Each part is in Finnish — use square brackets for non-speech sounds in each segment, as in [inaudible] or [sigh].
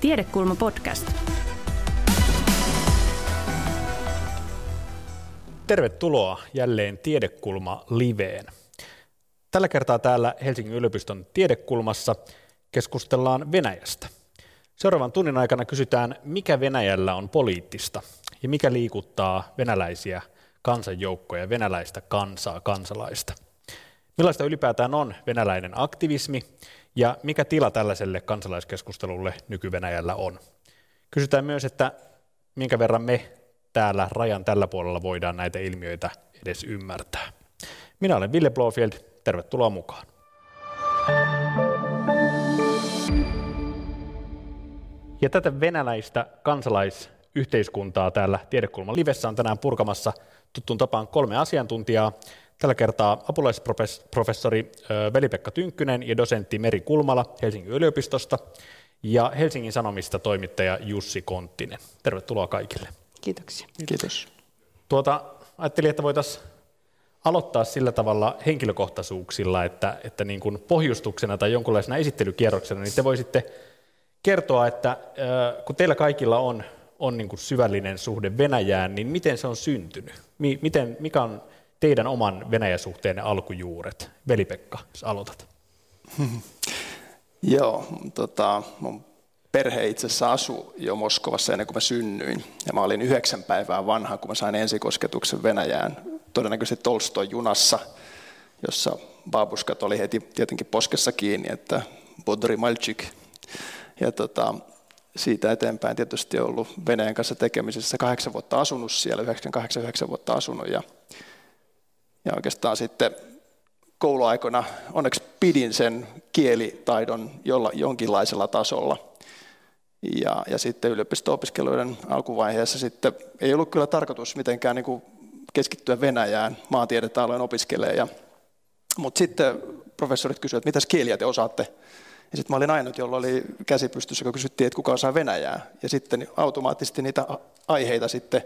Tiedekulma podcast. Tervetuloa jälleen Tiedekulma liveen. Tällä kertaa täällä Helsingin yliopiston Tiedekulmassa keskustellaan Venäjästä. Seuraavan tunnin aikana kysytään, mikä Venäjällä on poliittista ja mikä liikuttaa venäläisiä kansanjoukkoja, venäläistä kansaa, kansalaista. Millaista ylipäätään on venäläinen aktivismi ja mikä tila tällaiselle kansalaiskeskustelulle nyky-Venäjällä on. Kysytään myös, että minkä verran me täällä rajan tällä puolella voidaan näitä ilmiöitä edes ymmärtää. Minä olen Ville Blofield, tervetuloa mukaan. Ja tätä venäläistä kansalaisyhteiskuntaa täällä Tiedekulman livessä on tänään purkamassa tuttuun tapaan kolme asiantuntijaa. Tällä kertaa apulaisprofessori Veli-Pekka Tynkkynen ja dosentti Meri Kulmala Helsingin yliopistosta ja Helsingin Sanomista toimittaja Jussi Konttinen. Tervetuloa kaikille. Kiitoksia. Kiitos. Tuota, ajattelin, että voitaisiin aloittaa sillä tavalla henkilökohtaisuuksilla, että, että niin kuin pohjustuksena tai jonkunlaisena esittelykierroksena, niin te voisitte kertoa, että kun teillä kaikilla on, on niin kuin syvällinen suhde Venäjään, niin miten se on syntynyt? Miten, mikä on teidän oman Venäjä-suhteenne alkujuuret? Veli-Pekka, jos aloitat. [laughs] Joo, tota, mun perhe itse asiassa asui jo Moskovassa ennen kuin mä synnyin. Ja mä olin yhdeksän päivää vanha, kun mä sain ensikosketuksen Venäjään. Todennäköisesti Tolstoy junassa, jossa babuskat oli heti tietenkin poskessa kiinni, että Bodri Malchik. Ja tota, siitä eteenpäin tietysti ollut Venäjän kanssa tekemisissä kahdeksan vuotta asunut siellä, 98 vuotta asunut. Ja, ja oikeastaan sitten kouluaikona onneksi pidin sen kielitaidon jolla, jonkinlaisella tasolla. Ja, ja sitten yliopisto-opiskeluiden alkuvaiheessa sitten ei ollut kyllä tarkoitus mitenkään niin kuin keskittyä Venäjään, maantiedettä aloin opiskelee. Ja, mutta sitten professorit kysyivät, että mitäs kieliä te osaatte? Ja sitten mä olin ainut, jolla oli käsi pystyssä, kun kysyttiin, että kuka osaa Venäjää. Ja sitten automaattisesti niitä aiheita sitten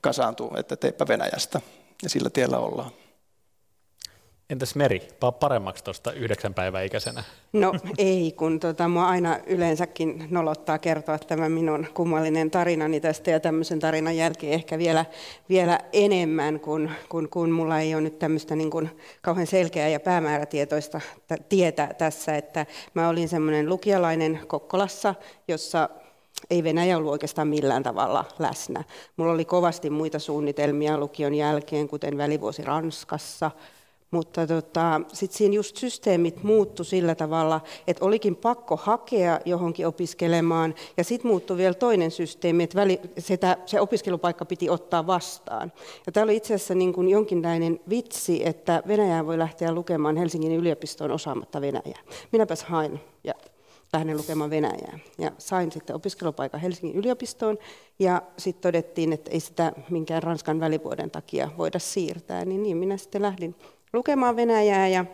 kasaantuu, että teipä Venäjästä. Ja sillä tiellä ollaan. Entäs Meri, paremmaksi tuosta yhdeksän päivää ikäisenä? No ei, kun tota, mua aina yleensäkin nolottaa kertoa tämä minun kummallinen tarinani tästä ja tämmöisen tarinan jälkeen ehkä vielä, vielä enemmän, kun, kun, kun mulla ei ole nyt tämmöistä niin kuin kauhean selkeää ja päämäärätietoista tietä tässä, että mä olin semmoinen lukialainen Kokkolassa, jossa ei Venäjä ollut oikeastaan millään tavalla läsnä. Mulla oli kovasti muita suunnitelmia lukion jälkeen, kuten välivuosi Ranskassa, mutta tota, sitten siinä just systeemit muuttu sillä tavalla, että olikin pakko hakea johonkin opiskelemaan, ja sitten muuttui vielä toinen systeemi, että väli, sitä, se opiskelupaikka piti ottaa vastaan. Ja tämä oli itse asiassa niin kuin jonkinlainen vitsi, että Venäjää voi lähteä lukemaan Helsingin yliopistoon osaamatta Venäjää. Minäpäs hain ja lähdin lukemaan Venäjää. Ja sain sitten opiskelupaikan Helsingin yliopistoon, ja sitten todettiin, että ei sitä minkään Ranskan välivuoden takia voida siirtää, niin niin minä sitten lähdin lukemaan Venäjää ja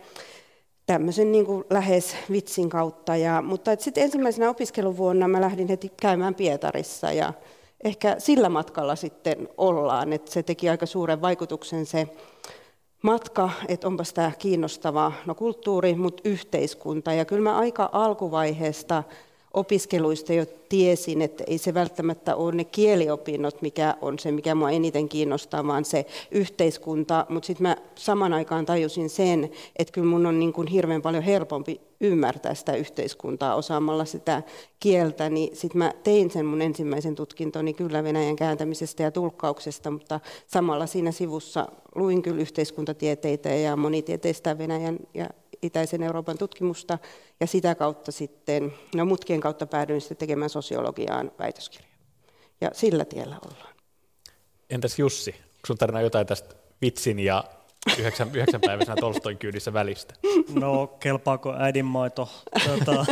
tämmöisen niin kuin lähes vitsin kautta. Ja, mutta sitten ensimmäisenä opiskeluvuonna mä lähdin heti käymään Pietarissa ja ehkä sillä matkalla sitten ollaan, että se teki aika suuren vaikutuksen se matka, että onpas tämä kiinnostava no kulttuuri, mutta yhteiskunta. Ja kyllä mä aika alkuvaiheesta opiskeluista jo tiesin, että ei se välttämättä ole ne kieliopinnot, mikä on se, mikä mua eniten kiinnostaa, vaan se yhteiskunta. Mutta sitten mä saman aikaan tajusin sen, että kyllä mun on niin kuin hirveän paljon helpompi ymmärtää sitä yhteiskuntaa osaamalla sitä kieltä, niin sitten mä tein sen mun ensimmäisen tutkintoni kyllä Venäjän kääntämisestä ja tulkkauksesta, mutta samalla siinä sivussa luin kyllä yhteiskuntatieteitä ja monitieteistä Venäjän ja itäisen Euroopan tutkimusta ja sitä kautta sitten, no mutkien kautta päädyin sitten tekemään sosiologiaan väitöskirjaa. Ja sillä tiellä ollaan. Entäs Jussi, onko sun tarina jotain tästä vitsin ja yhdeksän, yhdeksän päiväisenä Tolstoin kyydissä välistä? No, kelpaako äidinmaito? Tota,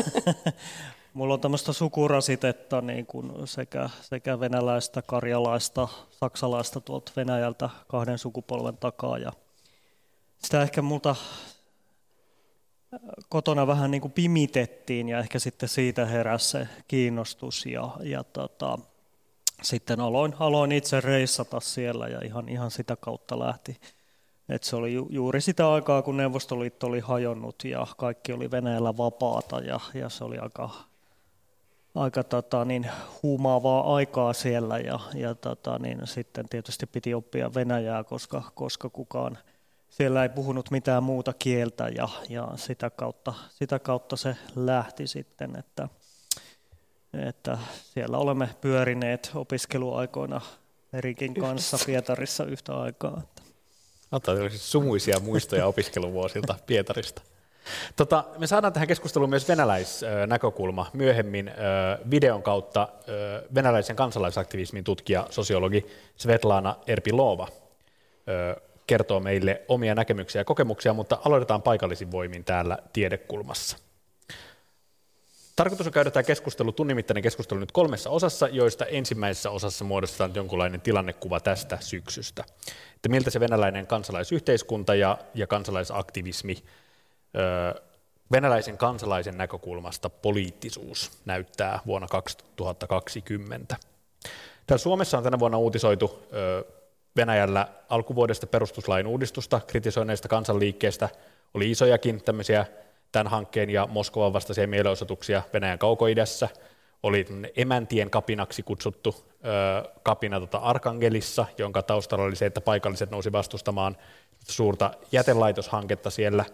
[laughs] mulla on tämmöistä sukurasitetta niin kuin sekä, sekä venäläistä, karjalaista, saksalaista tuolta Venäjältä kahden sukupolven takaa. Ja sitä ehkä multa kotona vähän niin kuin pimitettiin ja ehkä sitten siitä heräsi se kiinnostus ja, ja tota, sitten aloin, aloin itse reissata siellä ja ihan, ihan sitä kautta lähti. Et se oli ju, juuri sitä aikaa, kun Neuvostoliitto oli hajonnut ja kaikki oli Venäjällä vapaata ja, ja se oli aika, aika tota, niin, huumaavaa aikaa siellä ja, ja tota, niin, sitten tietysti piti oppia Venäjää, koska, koska kukaan siellä ei puhunut mitään muuta kieltä ja, ja sitä, kautta, sitä kautta se lähti sitten, että, että siellä olemme pyörineet opiskeluaikoina Erikin kanssa Pietarissa yhtä aikaa. Ottaa siis sumuisia muistoja opiskeluvuosilta Pietarista. Tota, me saadaan tähän keskusteluun myös venäläisnäkökulma myöhemmin videon kautta venäläisen kansalaisaktivismin tutkija, sosiologi Svetlana Erpilova kertoo meille omia näkemyksiä ja kokemuksia, mutta aloitetaan paikallisin voimin täällä tiedekulmassa. Tarkoitus on käydä tämä keskustelu, tunnimittainen keskustelu nyt kolmessa osassa, joista ensimmäisessä osassa muodostetaan jonkunlainen tilannekuva tästä syksystä. Että miltä se venäläinen kansalaisyhteiskunta ja, ja kansalaisaktivismi, ö, venäläisen kansalaisen näkökulmasta poliittisuus näyttää vuonna 2020. Täällä Suomessa on tänä vuonna uutisoitu ö, Venäjällä alkuvuodesta perustuslain uudistusta kritisoineista kansanliikkeestä. Oli isojakin tämmöisiä tämän hankkeen ja Moskovan vastaisia mielenosoituksia Venäjän kaukoidässä. Oli emäntien kapinaksi kutsuttu ö, kapina tota Arkangelissa, jonka taustalla oli se, että paikalliset nousi vastustamaan suurta jätelaitoshanketta siellä.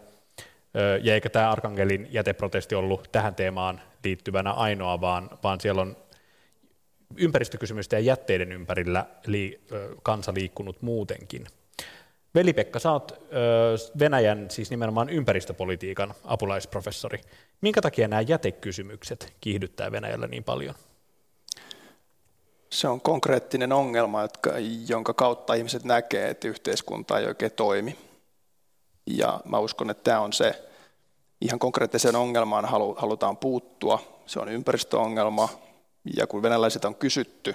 Ö, ja eikä tämä Arkangelin jäteprotesti ollut tähän teemaan liittyvänä ainoa, vaan, vaan siellä on ympäristökysymysten ja jätteiden ympärillä li, ö, kansa liikkunut muutenkin. Veli-Pekka, sä oot Venäjän, siis nimenomaan ympäristöpolitiikan apulaisprofessori. Minkä takia nämä jätekysymykset kiihdyttää Venäjällä niin paljon? Se on konkreettinen ongelma, jotka, jonka kautta ihmiset näkee, että yhteiskunta ei oikein toimi. Ja mä uskon, että tämä on se ihan konkreettiseen ongelmaan halutaan puuttua. Se on ympäristöongelma. Ja kun venäläiset on kysytty,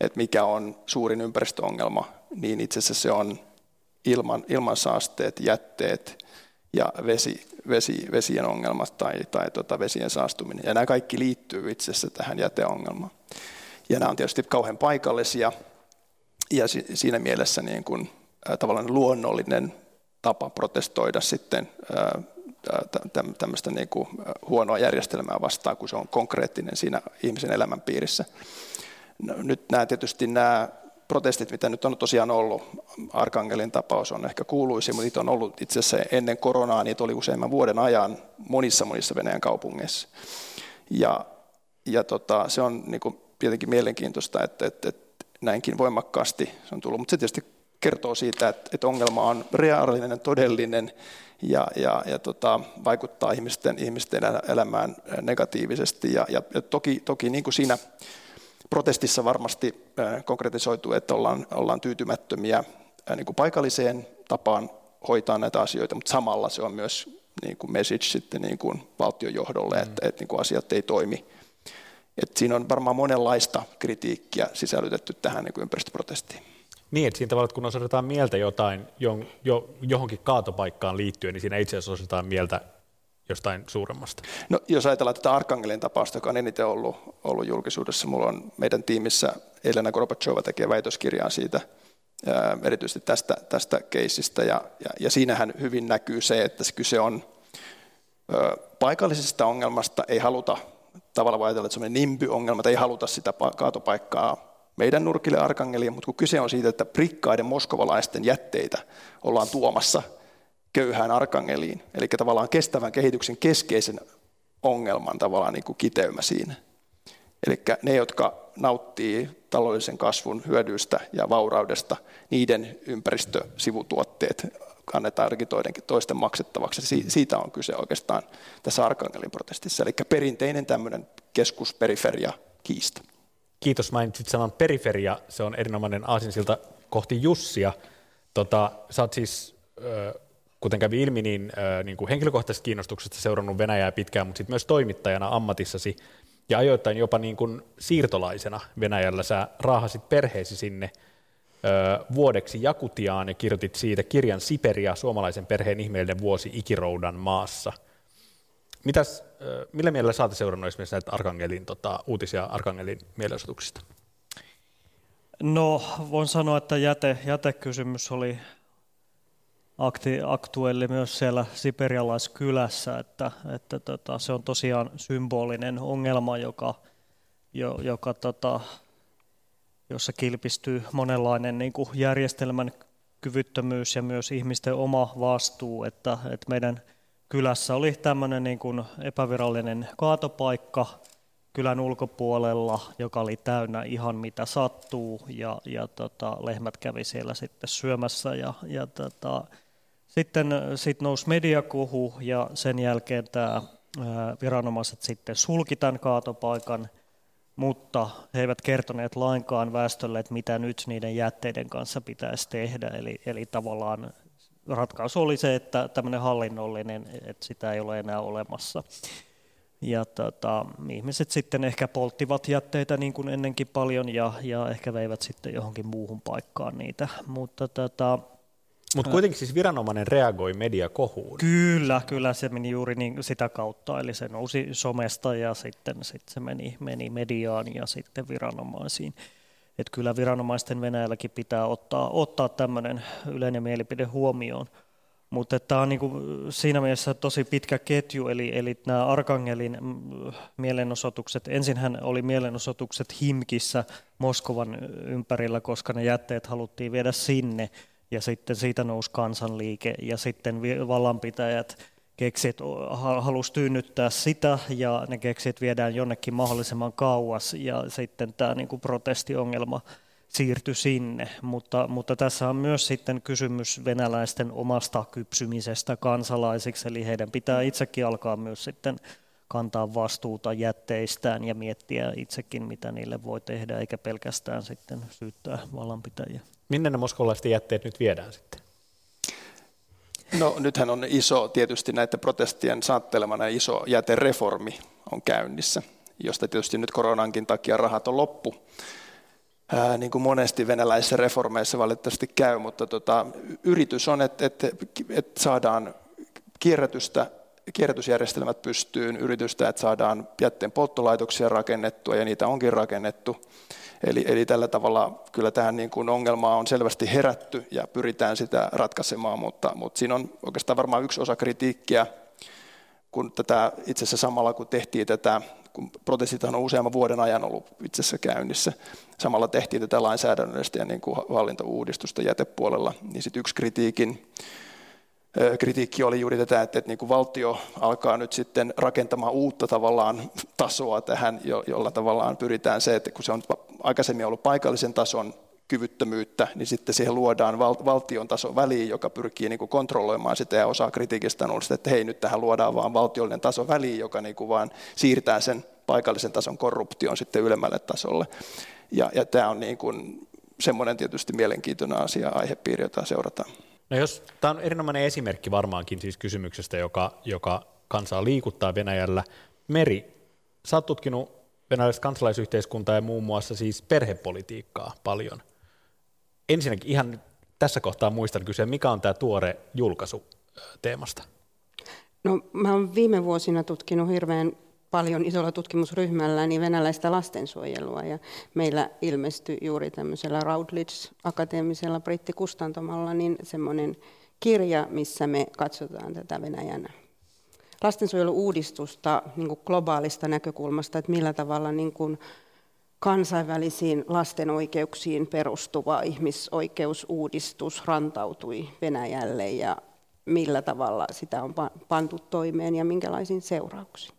että mikä on suurin ympäristöongelma, niin itse asiassa se on ilman, ilmansaasteet, jätteet ja vesi, vesi, vesien ongelmat tai, tai tota vesien saastuminen. Ja nämä kaikki liittyy itse asiassa tähän jäteongelmaan. Ja nämä on tietysti kauhean paikallisia ja siinä mielessä niin kuin, tavallaan luonnollinen tapa protestoida sitten tämmöistä niin kuin huonoa järjestelmää vastaan, kun se on konkreettinen siinä ihmisen elämänpiirissä. No, nyt nämä tietysti nämä protestit, mitä nyt on tosiaan ollut, Arkangelin tapaus on ehkä kuuluisin, mutta niitä on ollut itse asiassa ennen koronaa, niitä oli useamman vuoden ajan monissa monissa Venäjän kaupungeissa. Ja, ja tota, se on niin kuin tietenkin mielenkiintoista, että, että, että näinkin voimakkaasti se on tullut, mutta se tietysti kertoo siitä, että, että ongelma on reaalinen, todellinen ja, ja, ja tota, vaikuttaa ihmisten, ihmisten elämään negatiivisesti. Ja, ja, ja toki, toki niin kuin siinä protestissa varmasti konkretisoituu, että ollaan, ollaan tyytymättömiä niin kuin paikalliseen tapaan hoitaa näitä asioita, mutta samalla se on myös niin kuin message sitten niin kuin valtiojohdolle, mm. että, että niin kuin asiat ei toimi. Et siinä on varmaan monenlaista kritiikkiä sisällytetty tähän niin kuin ympäristöprotestiin. Niin, että siinä tavalla, että kun osoitetaan mieltä jotain jo, johonkin kaatopaikkaan liittyen, niin siinä itse asiassa osoitetaan mieltä jostain suuremmasta? No, jos ajatellaan tätä Arkangelin tapausta, joka on eniten ollut, ollut julkisuudessa, mulla on meidän tiimissä Elena Gorbachova tekee väitöskirjaa siitä, erityisesti tästä, tästä keisistä, ja, ja, ja siinähän hyvin näkyy se, että se kyse on ää, paikallisesta ongelmasta, ei haluta, tavallaan voi ajatella, että se on nimby-ongelma, ei haluta sitä kaatopaikkaa meidän nurkille Arkangeliin, mutta kun kyse on siitä, että rikkaiden moskovalaisten jätteitä ollaan tuomassa – köyhään arkangeliin. Eli tavallaan kestävän kehityksen keskeisen ongelman tavallaan niin kuin kiteymä siinä. Eli ne, jotka nauttii taloudellisen kasvun hyödyistä ja vauraudesta, niiden ympäristösivutuotteet kannetaan toidenkin toisten maksettavaksi. Siitä on kyse oikeastaan tässä Arkangelin protestissa. Eli perinteinen tämmöinen keskusperiferia kiista. Kiitos, mainitsit sanan periferia. Se on erinomainen aasinsilta kohti Jussia. Tota, sä oot siis kuten kävi ilmi, niin, niin kuin henkilökohtaisesta kiinnostuksesta seurannut Venäjää pitkään, mutta sitten myös toimittajana ammatissasi ja ajoittain jopa niin kuin siirtolaisena Venäjällä sä raahasit perheesi sinne vuodeksi Jakutiaan ja kirjoitit siitä kirjan Siperia, suomalaisen perheen ihmeellinen vuosi ikiroudan maassa. Mitäs, millä mielellä sä seurannut esimerkiksi näitä Arkangelin, tota, uutisia Arkangelin mielenosoituksista? No, voin sanoa, että jäte, jätekysymys oli akti, aktuelli myös siellä siperialaiskylässä, että, että tota, se on tosiaan symbolinen ongelma, joka joka, tota, jossa kilpistyy monenlainen niin kuin järjestelmän kyvyttömyys ja myös ihmisten oma vastuu, että, että meidän kylässä oli tämmöinen niin kuin epävirallinen kaatopaikka kylän ulkopuolella, joka oli täynnä ihan mitä sattuu ja, ja tota, lehmät kävi siellä sitten syömässä ja, ja tota, sitten sit nousi mediakuhu ja sen jälkeen tämä viranomaiset sitten sulki tämän kaatopaikan, mutta he eivät kertoneet lainkaan väestölle, että mitä nyt niiden jätteiden kanssa pitäisi tehdä. Eli, eli tavallaan ratkaisu oli se, että tämmöinen hallinnollinen, että sitä ei ole enää olemassa. Ja tota, ihmiset sitten ehkä polttivat jätteitä niin kuin ennenkin paljon ja, ja ehkä veivät sitten johonkin muuhun paikkaan niitä. Mutta tota, mutta kuitenkin siis viranomainen reagoi mediakohuun. Kyllä, kyllä se meni juuri niin sitä kautta, eli se nousi somesta ja sitten, sitten se meni, meni mediaan ja sitten viranomaisiin. Että kyllä viranomaisten Venäjälläkin pitää ottaa, ottaa tämmöinen yleinen mielipide huomioon. Mutta tämä on niinku siinä mielessä tosi pitkä ketju, eli, eli nämä Arkangelin mm, mielenosoitukset, ensinhän oli mielenosoitukset Himkissä Moskovan ympärillä, koska ne jätteet haluttiin viedä sinne, ja sitten siitä nousi kansanliike ja sitten vallanpitäjät keksi, että halusi tyynnyttää sitä ja ne keksi, että viedään jonnekin mahdollisimman kauas ja sitten tämä niin kuin protestiongelma siirtyi sinne, mutta, mutta tässä on myös sitten kysymys venäläisten omasta kypsymisestä kansalaisiksi, eli heidän pitää itsekin alkaa myös sitten kantaa vastuuta jätteistään ja miettiä itsekin, mitä niille voi tehdä, eikä pelkästään sitten syyttää vallanpitäjiä. Minne ne moskovalaisten jätteet nyt viedään sitten? No nythän on iso, tietysti näiden protestien saattelemana iso jätereformi on käynnissä, josta tietysti nyt koronankin takia rahat on loppu. Ää, niin kuin monesti venäläisissä reformeissa valitettavasti käy, mutta tota, yritys on, että, että, että saadaan kierrätystä kierrätysjärjestelmät pystyyn, yritystä, että saadaan jätteen polttolaitoksia rakennettua ja niitä onkin rakennettu. Eli, eli tällä tavalla kyllä tähän niin kuin ongelmaa on selvästi herätty ja pyritään sitä ratkaisemaan, mutta, mutta siinä on oikeastaan varmaan yksi osa kritiikkiä, kun tätä itse asiassa samalla kun tehtiin tätä, kun protestit on useamman vuoden ajan ollut itse asiassa käynnissä, samalla tehtiin tätä lainsäädännöllistä ja niin kuin hallintouudistusta jätepuolella, niin sitten yksi kritiikin kritiikki oli juuri tätä, että, että niin kuin valtio alkaa nyt sitten rakentamaan uutta tavallaan tasoa tähän, jolla tavallaan pyritään se, että kun se on aikaisemmin ollut paikallisen tason kyvyttömyyttä, niin sitten siihen luodaan val- valtion tason väliin, joka pyrkii niin kuin kontrolloimaan sitä ja osa kritiikistä on ollut että hei nyt tähän luodaan vaan valtiollinen taso väliin, joka niin kuin vaan siirtää sen paikallisen tason korruption sitten ylemmälle tasolle. Ja, ja tämä on niin kuin semmoinen tietysti mielenkiintoinen asia, aihepiiri, jota seurataan. No jos, tämä on erinomainen esimerkki varmaankin siis kysymyksestä, joka, joka kansaa liikuttaa Venäjällä. Meri, sä oot tutkinut venäläistä kansalaisyhteiskuntaa ja muun muassa siis perhepolitiikkaa paljon. Ensinnäkin ihan tässä kohtaa muistan kysyä, mikä on tämä tuore julkaisu teemasta? No, mä olen viime vuosina tutkinut hirveän paljon isolla tutkimusryhmällä niin venäläistä lastensuojelua ja meillä ilmestyi juuri tämmöisellä Routledge-akateemisella brittikustantomalla niin semmoinen kirja, missä me katsotaan tätä Venäjän lastensuojeluudistusta niin kuin globaalista näkökulmasta, että millä tavalla niin kuin kansainvälisiin lasten oikeuksiin perustuva ihmisoikeusuudistus rantautui Venäjälle ja millä tavalla sitä on pantu toimeen ja minkälaisiin seurauksiin.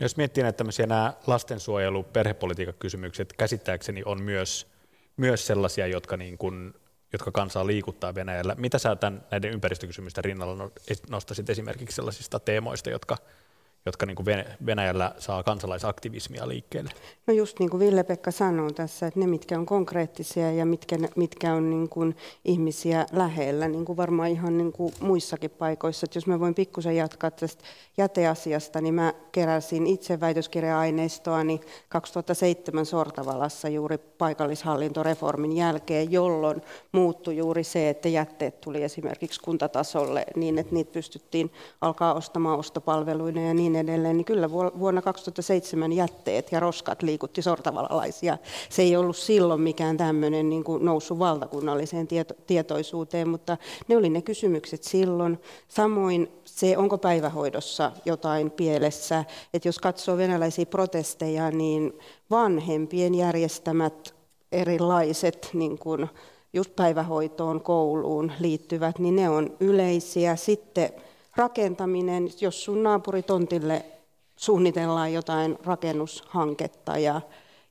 Jos miettii näitä tämmöisiä nämä lastensuojelu, perhepolitiikan kysymykset, käsittääkseni on myös, myös sellaisia, jotka, niin kuin, jotka kansaa liikuttaa Venäjällä. Mitä sä tämän, näiden ympäristökysymysten rinnalla no, nostaisit esimerkiksi sellaisista teemoista, jotka jotka niin kuin Venäjällä saa kansalaisaktivismia liikkeelle? No just niin kuin Ville-Pekka sanoo tässä, että ne mitkä on konkreettisia ja mitkä, mitkä on niin kuin ihmisiä lähellä, niin kuin varmaan ihan niin kuin muissakin paikoissa. Että jos mä voin pikkusen jatkaa tästä jäteasiasta, niin mä keräsin itse väitöskirja-aineistoani 2007 Sortavalassa juuri paikallishallintoreformin jälkeen, jolloin muuttui juuri se, että jätteet tuli esimerkiksi kuntatasolle niin, että niitä pystyttiin alkaa ostamaan ostopalveluina ja niin niin edelleen, niin kyllä vuonna 2007 jätteet ja roskat liikutti sortavalalaisia. Se ei ollut silloin mikään tämmöinen niin kuin noussut valtakunnalliseen tieto- tietoisuuteen, mutta ne oli ne kysymykset silloin. Samoin se, onko päivähoidossa jotain pielessä, että jos katsoo venäläisiä protesteja, niin vanhempien järjestämät erilaiset niin kuin just päivähoitoon, kouluun liittyvät, niin ne on yleisiä. Sitten rakentaminen, jos sun naapuritontille suunnitellaan jotain rakennushanketta ja,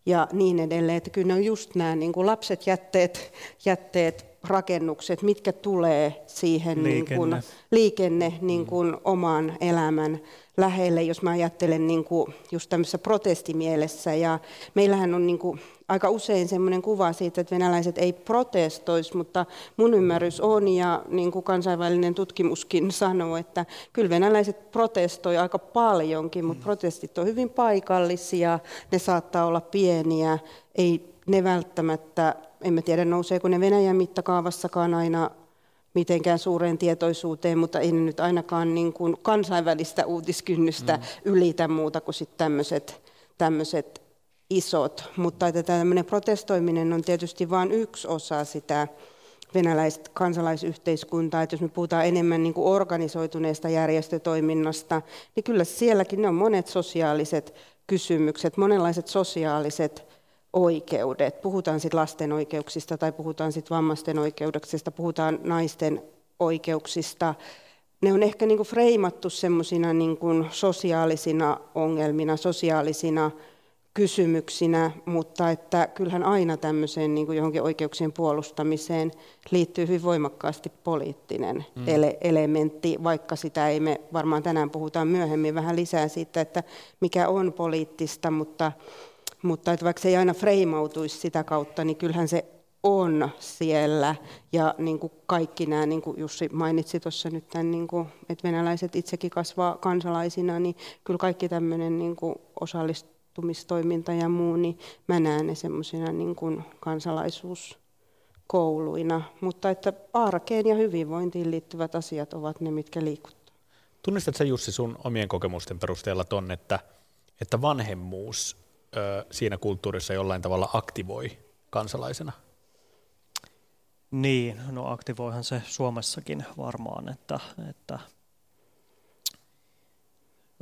ja niin edelleen, että kyllä ne on just nämä niin kuin lapset, jätteet, jätteet, rakennukset, mitkä tulee siihen liikenne, niin kuin, liikenne niin kuin oman elämän lähelle, jos mä ajattelen niin kuin just tämmöisessä protestimielessä. Ja meillähän on niin kuin aika usein semmoinen kuva siitä, että venäläiset ei protestoisi, mutta mun ymmärrys on, ja niin kuin kansainvälinen tutkimuskin [laughs] sanoo, että kyllä venäläiset protestoi aika paljonkin, mutta protestit on hyvin paikallisia, ne saattaa olla pieniä, ei ne välttämättä, emme tiedä nouseeko ne Venäjän mittakaavassakaan aina mitenkään suureen tietoisuuteen, mutta ei ne nyt ainakaan niin kuin kansainvälistä uutiskynnystä mm. ylitä muuta kuin sitten tämmöiset tämmöiset isot. Mutta että tämmöinen protestoiminen on tietysti vain yksi osa sitä venäläistä kansalaisyhteiskuntaa, että jos me puhutaan enemmän niin kuin organisoituneesta järjestötoiminnasta, niin kyllä sielläkin ne on monet sosiaaliset kysymykset, monenlaiset sosiaaliset oikeudet. Puhutaan sitten lasten oikeuksista tai puhutaan sitten vammaisten oikeuksista, puhutaan naisten oikeuksista. Ne on ehkä niin kuin freimattu semmoisina niin sosiaalisina ongelmina, sosiaalisina kysymyksinä, mutta että kyllähän aina tämmöiseen niin kuin johonkin oikeuksien puolustamiseen liittyy hyvin voimakkaasti poliittinen mm. ele- elementti, vaikka sitä ei me varmaan tänään puhutaan myöhemmin vähän lisää siitä, että mikä on poliittista, mutta mutta että vaikka se ei aina freimautuisi sitä kautta, niin kyllähän se on siellä. Ja niin kuin kaikki nämä, niin kuin Jussi mainitsi tuossa nyt, tämän, niin kuin, että venäläiset itsekin kasvaa kansalaisina, niin kyllä kaikki tämmöinen niin kuin osallistumistoiminta ja muu, niin mä näen ne semmoisina niin kuin kansalaisuuskouluina. Mutta että arkeen ja hyvinvointiin liittyvät asiat ovat ne, mitkä liikuttaa. Tunnistatko Jussi sun omien kokemusten perusteella ton, että, että vanhemmuus ö, siinä kulttuurissa jollain tavalla aktivoi kansalaisena? Niin, no aktivoihan se Suomessakin varmaan, että, että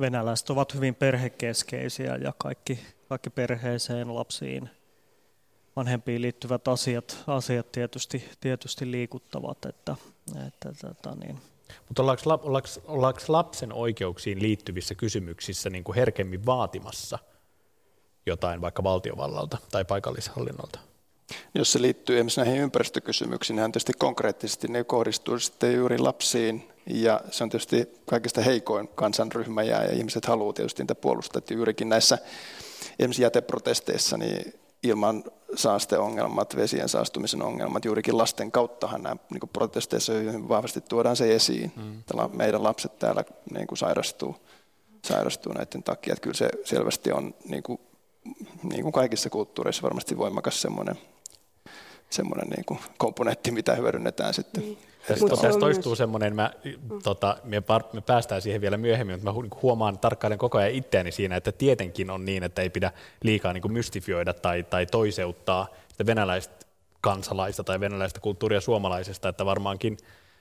venäläiset ovat hyvin perhekeskeisiä ja kaikki, kaikki perheeseen, lapsiin, vanhempiin liittyvät asiat, asiat tietysti, tietysti liikuttavat. Että, että, tota niin. Mutta ollaanko, ollaanko, ollaanko lapsen oikeuksiin liittyvissä kysymyksissä niin kuin herkemmin vaatimassa – jotain vaikka valtiovallalta tai paikallishallinnolta? Jos se liittyy esimerkiksi näihin ympäristökysymyksiin, niin tietysti konkreettisesti ne kohdistuu sitten juuri lapsiin, ja se on tietysti kaikista heikoin kansanryhmä, ja, ihmiset haluaa tietysti niitä puolustaa, että juurikin näissä esimerkiksi jäteprotesteissa, niin ilman saasteongelmat, vesien saastumisen ongelmat, juurikin lasten kauttahan nämä niin protesteissa hyvin vahvasti tuodaan se esiin. Mm. Meidän lapset täällä niin kuin sairastuu, sairastuu näiden takia, että kyllä se selvästi on niin kuin niin kuin kaikissa kulttuureissa varmasti voimakas semmoinen, semmoinen niin kuin komponentti, mitä hyödynnetään sitten. Niin. Tässä, toistuu semmoinen, mä, mm. tota, me, me päästään siihen vielä myöhemmin, mutta mä niinku huomaan, tarkkailen koko ajan itseäni siinä, että tietenkin on niin, että ei pidä liikaa niin kuin mystifioida tai, tai toiseuttaa sitä venäläistä kansalaista tai venäläistä kulttuuria suomalaisesta, että varmaankin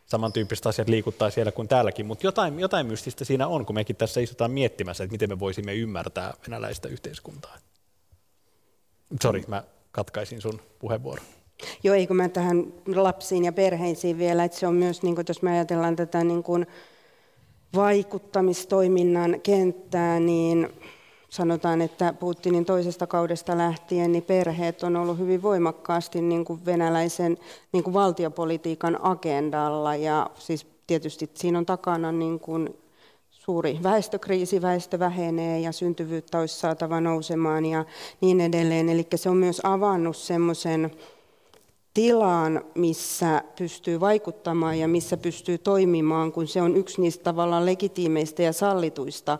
samantyyppiset asiat liikuttaa siellä kuin täälläkin, mutta jotain, jotain mystistä siinä on, kun mekin tässä istutaan miettimässä, että miten me voisimme ymmärtää venäläistä yhteiskuntaa. Sori, mä katkaisin sun puheenvuoron. Joo, eikö mä tähän lapsiin ja perheisiin vielä, että se on myös, niin jos me ajatellaan tätä niin kuin vaikuttamistoiminnan kenttää, niin sanotaan, että Putinin toisesta kaudesta lähtien niin perheet on ollut hyvin voimakkaasti niin kuin venäläisen niin kuin valtiopolitiikan agendalla ja siis tietysti siinä on takana niin kuin suuri väestökriisi, väestö vähenee ja syntyvyyttä olisi saatava nousemaan ja niin edelleen. Eli se on myös avannut semmoisen tilaan, missä pystyy vaikuttamaan ja missä pystyy toimimaan, kun se on yksi niistä tavallaan legitiimeistä ja sallituista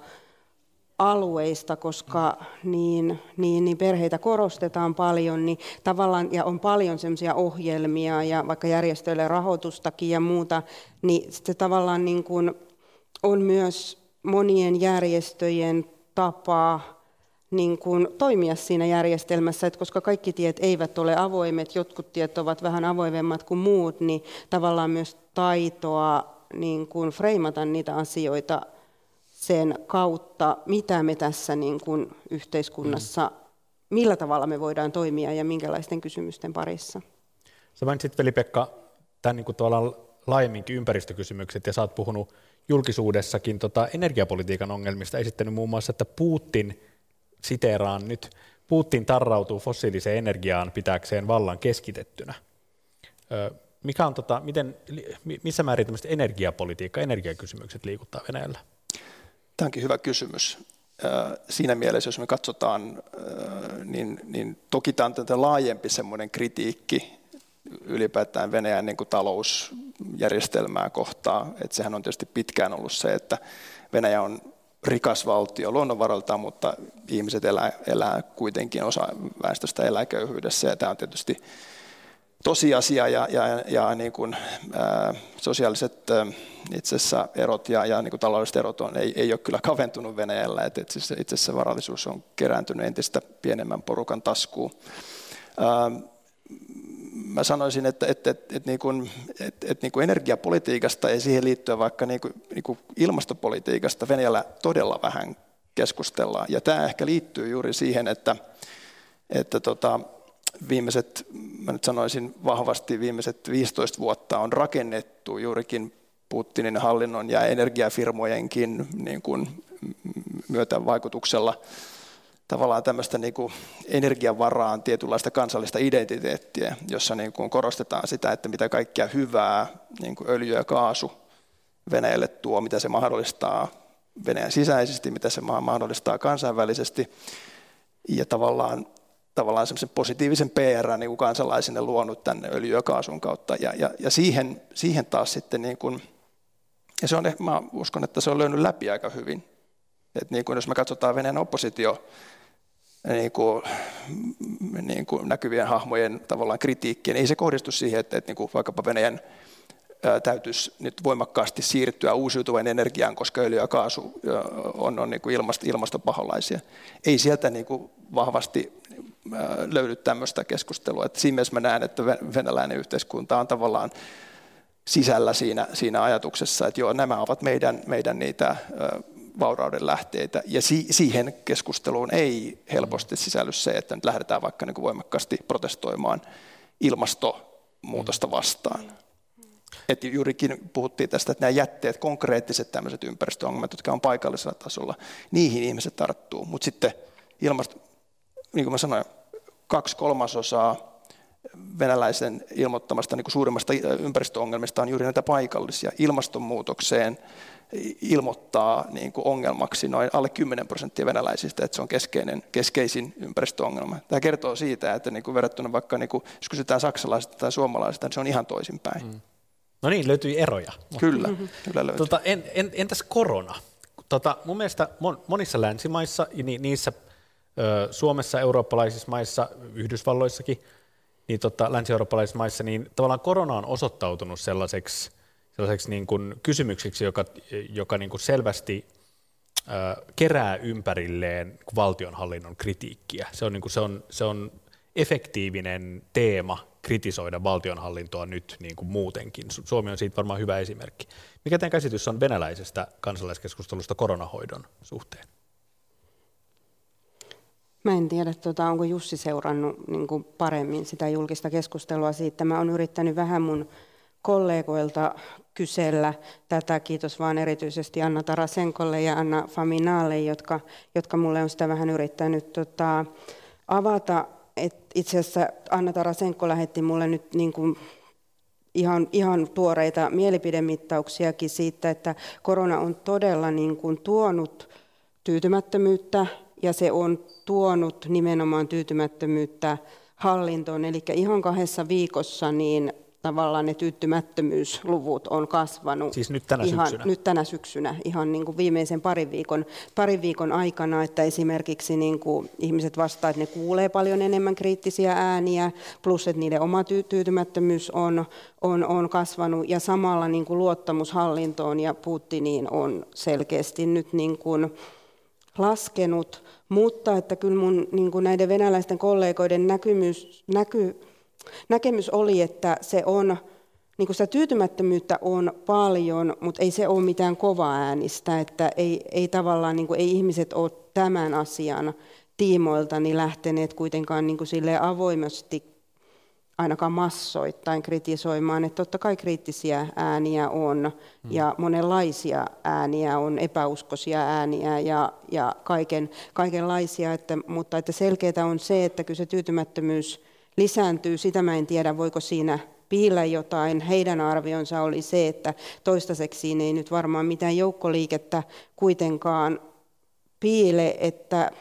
alueista, koska niin, niin, niin perheitä korostetaan paljon, niin tavallaan, ja on paljon semmoisia ohjelmia ja vaikka järjestöille rahoitustakin ja muuta, niin se tavallaan niin kuin on myös monien järjestöjen tapa niin kuin toimia siinä järjestelmässä, että koska kaikki tiet eivät ole avoimet, jotkut tiet ovat vähän avoimemmat kuin muut, niin tavallaan myös taitoa niin kuin freimata niitä asioita sen kautta, mitä me tässä niin kuin yhteiskunnassa, millä tavalla me voidaan toimia ja minkälaisten kysymysten parissa. Sä mainitsit Veli-Pekka tämän niin kuin laajemminkin ympäristökysymykset ja sä oot puhunut julkisuudessakin tota energiapolitiikan ongelmista, esittänyt muun muassa, että Putin, siteeraan nyt, Putin tarrautuu fossiiliseen energiaan pitääkseen vallan keskitettynä. Mikä on, tota, miten, missä määrin energiapolitiikka, energiakysymykset liikuttaa Venäjällä? Tämä onkin hyvä kysymys. Siinä mielessä, jos me katsotaan, niin, niin toki tämä on laajempi semmoinen kritiikki ylipäätään Venäjän niin kuin talousjärjestelmää kohtaa. Että sehän on tietysti pitkään ollut se, että Venäjä on rikas valtio luonnonvaroiltaan, mutta ihmiset elää, elää kuitenkin osa väestöstä elää köyhyydessä ja tämä on tietysti tosiasia ja, ja, ja niin kuin, ää, sosiaaliset ää, itse asiassa erot ja, ja niin kuin taloudelliset erot on, ei, ei ole kyllä kaventunut Venäjällä, että itse asiassa, itse asiassa varallisuus on kerääntynyt entistä pienemmän porukan taskuun. Ää, mä sanoisin, että, että, että, että, niin kuin, että, että niin kuin energiapolitiikasta ja siihen liittyen vaikka niin kuin, niin kuin ilmastopolitiikasta Venäjällä todella vähän keskustellaan. Ja tämä ehkä liittyy juuri siihen, että, että tota, viimeiset, mä nyt sanoisin vahvasti, viimeiset 15 vuotta on rakennettu juurikin Putinin hallinnon ja energiafirmojenkin niin kuin myötävaikutuksella tavallaan tämmöistä niin kuin energiavaraan tietynlaista kansallista identiteettiä, jossa niin kuin korostetaan sitä, että mitä kaikkea hyvää niin kuin öljy ja kaasu Venäjälle tuo, mitä se mahdollistaa Venäjän sisäisesti, mitä se mahdollistaa kansainvälisesti. Ja tavallaan, tavallaan semmoisen positiivisen PR niin kansalaisille luonut tänne öljy- ja kaasun kautta. Ja, ja, ja siihen, siihen taas sitten, niin kuin, ja se on, mä uskon, että se on löynyt läpi aika hyvin. Et niin kuin jos me katsotaan Venäjän oppositio niin kuin, niin kuin näkyvien hahmojen tavallaan kritiikkiin. Ei se kohdistu siihen, että, että niin kuin vaikkapa Venäjän täytyisi nyt voimakkaasti siirtyä uusiutuvan energiaan, koska öljy ja kaasu on, on niin kuin ilmasto, ilmastopaholaisia. Ei sieltä niin kuin vahvasti löydy tämmöistä keskustelua. Että siinä mielessä mä näen, että venäläinen yhteiskunta on tavallaan sisällä siinä, siinä ajatuksessa, että joo, nämä ovat meidän, meidän niitä vaurauden lähteitä. Ja si- siihen keskusteluun ei helposti sisälly se, että nyt lähdetään vaikka niin kuin voimakkaasti protestoimaan ilmastonmuutosta vastaan. Et juurikin puhuttiin tästä, että nämä jätteet, konkreettiset tämmöiset ympäristöongelmat, jotka on paikallisella tasolla, niihin ihmiset tarttuu. Mutta sitten ilmasto, niin kuin mä sanoin, kaksi kolmasosaa venäläisen ilmoittamasta niin kuin suurimmasta ympäristöongelmista on juuri näitä paikallisia ilmastonmuutokseen, ilmoittaa niin kuin ongelmaksi noin alle 10 prosenttia venäläisistä, että se on keskeinen, keskeisin ympäristöongelma. Tämä kertoo siitä, että niin kuin verrattuna vaikka, niin kuin, jos kysytään saksalaisista tai suomalaisista, niin se on ihan toisinpäin. Mm. No niin, löytyi eroja. Kyllä, mm-hmm. kyllä löytyy. Tota, en, en, entäs korona? Tota, mun mielestä monissa länsimaissa, niin niissä ö, Suomessa, eurooppalaisissa maissa, Yhdysvalloissakin, niin tota, länsi-eurooppalaisissa maissa, niin tavallaan korona on osoittautunut sellaiseksi sellaiseksi niin kuin kysymykseksi, joka, joka niin kuin selvästi kerää ympärilleen valtionhallinnon kritiikkiä. Se on, niin kuin, se on, se on efektiivinen teema kritisoida valtionhallintoa nyt niin kuin muutenkin. Suomi on siitä varmaan hyvä esimerkki. Mikä teidän käsitys on venäläisestä kansalaiskeskustelusta koronahoidon suhteen? Mä en tiedä, tuota, onko Jussi seurannut niin kuin paremmin sitä julkista keskustelua siitä. Mä oon yrittänyt vähän mun kollegoilta kysellä tätä. Kiitos vaan erityisesti Anna Tarasenkolle ja Anna Faminalle, jotka, jotka mulle on sitä vähän yrittänyt tota, avata. Et itse asiassa Anna Tarasenko lähetti mulle nyt niin kuin ihan, ihan tuoreita mielipidemittauksiakin siitä, että korona on todella niin kuin tuonut tyytymättömyyttä ja se on tuonut nimenomaan tyytymättömyyttä hallintoon. Eli ihan kahdessa viikossa niin tavallaan ne tyytymättömyysluvut on kasvanut. Siis nyt tänä ihan, syksynä? Nyt tänä syksynä, ihan niin kuin viimeisen parin viikon, parin viikon aikana, että esimerkiksi niin kuin ihmiset vastaavat, että ne kuulee paljon enemmän kriittisiä ääniä, plus että niiden oma tyytymättömyys on, on, on kasvanut, ja samalla niin kuin luottamus hallintoon ja Putiniin on selkeästi nyt niin kuin laskenut, mutta että kyllä mun niin kuin näiden venäläisten kollegoiden näkymys, näky, näkemys oli, että se on, niin kuin sitä tyytymättömyyttä on paljon, mutta ei se ole mitään kovaa äänistä, että ei, ei tavallaan niin kuin, ei ihmiset ole tämän asian tiimoilta niin lähteneet kuitenkaan niin kuin avoimesti ainakaan massoittain kritisoimaan, että totta kai kriittisiä ääniä on mm. ja monenlaisia ääniä on, epäuskoisia ääniä ja, ja kaiken, kaikenlaisia, että, mutta että selkeää on se, että kyllä se tyytymättömyys lisääntyy, sitä mä en tiedä, voiko siinä piillä jotain. Heidän arvionsa oli se, että toistaiseksi ei nyt varmaan mitään joukkoliikettä kuitenkaan piile, että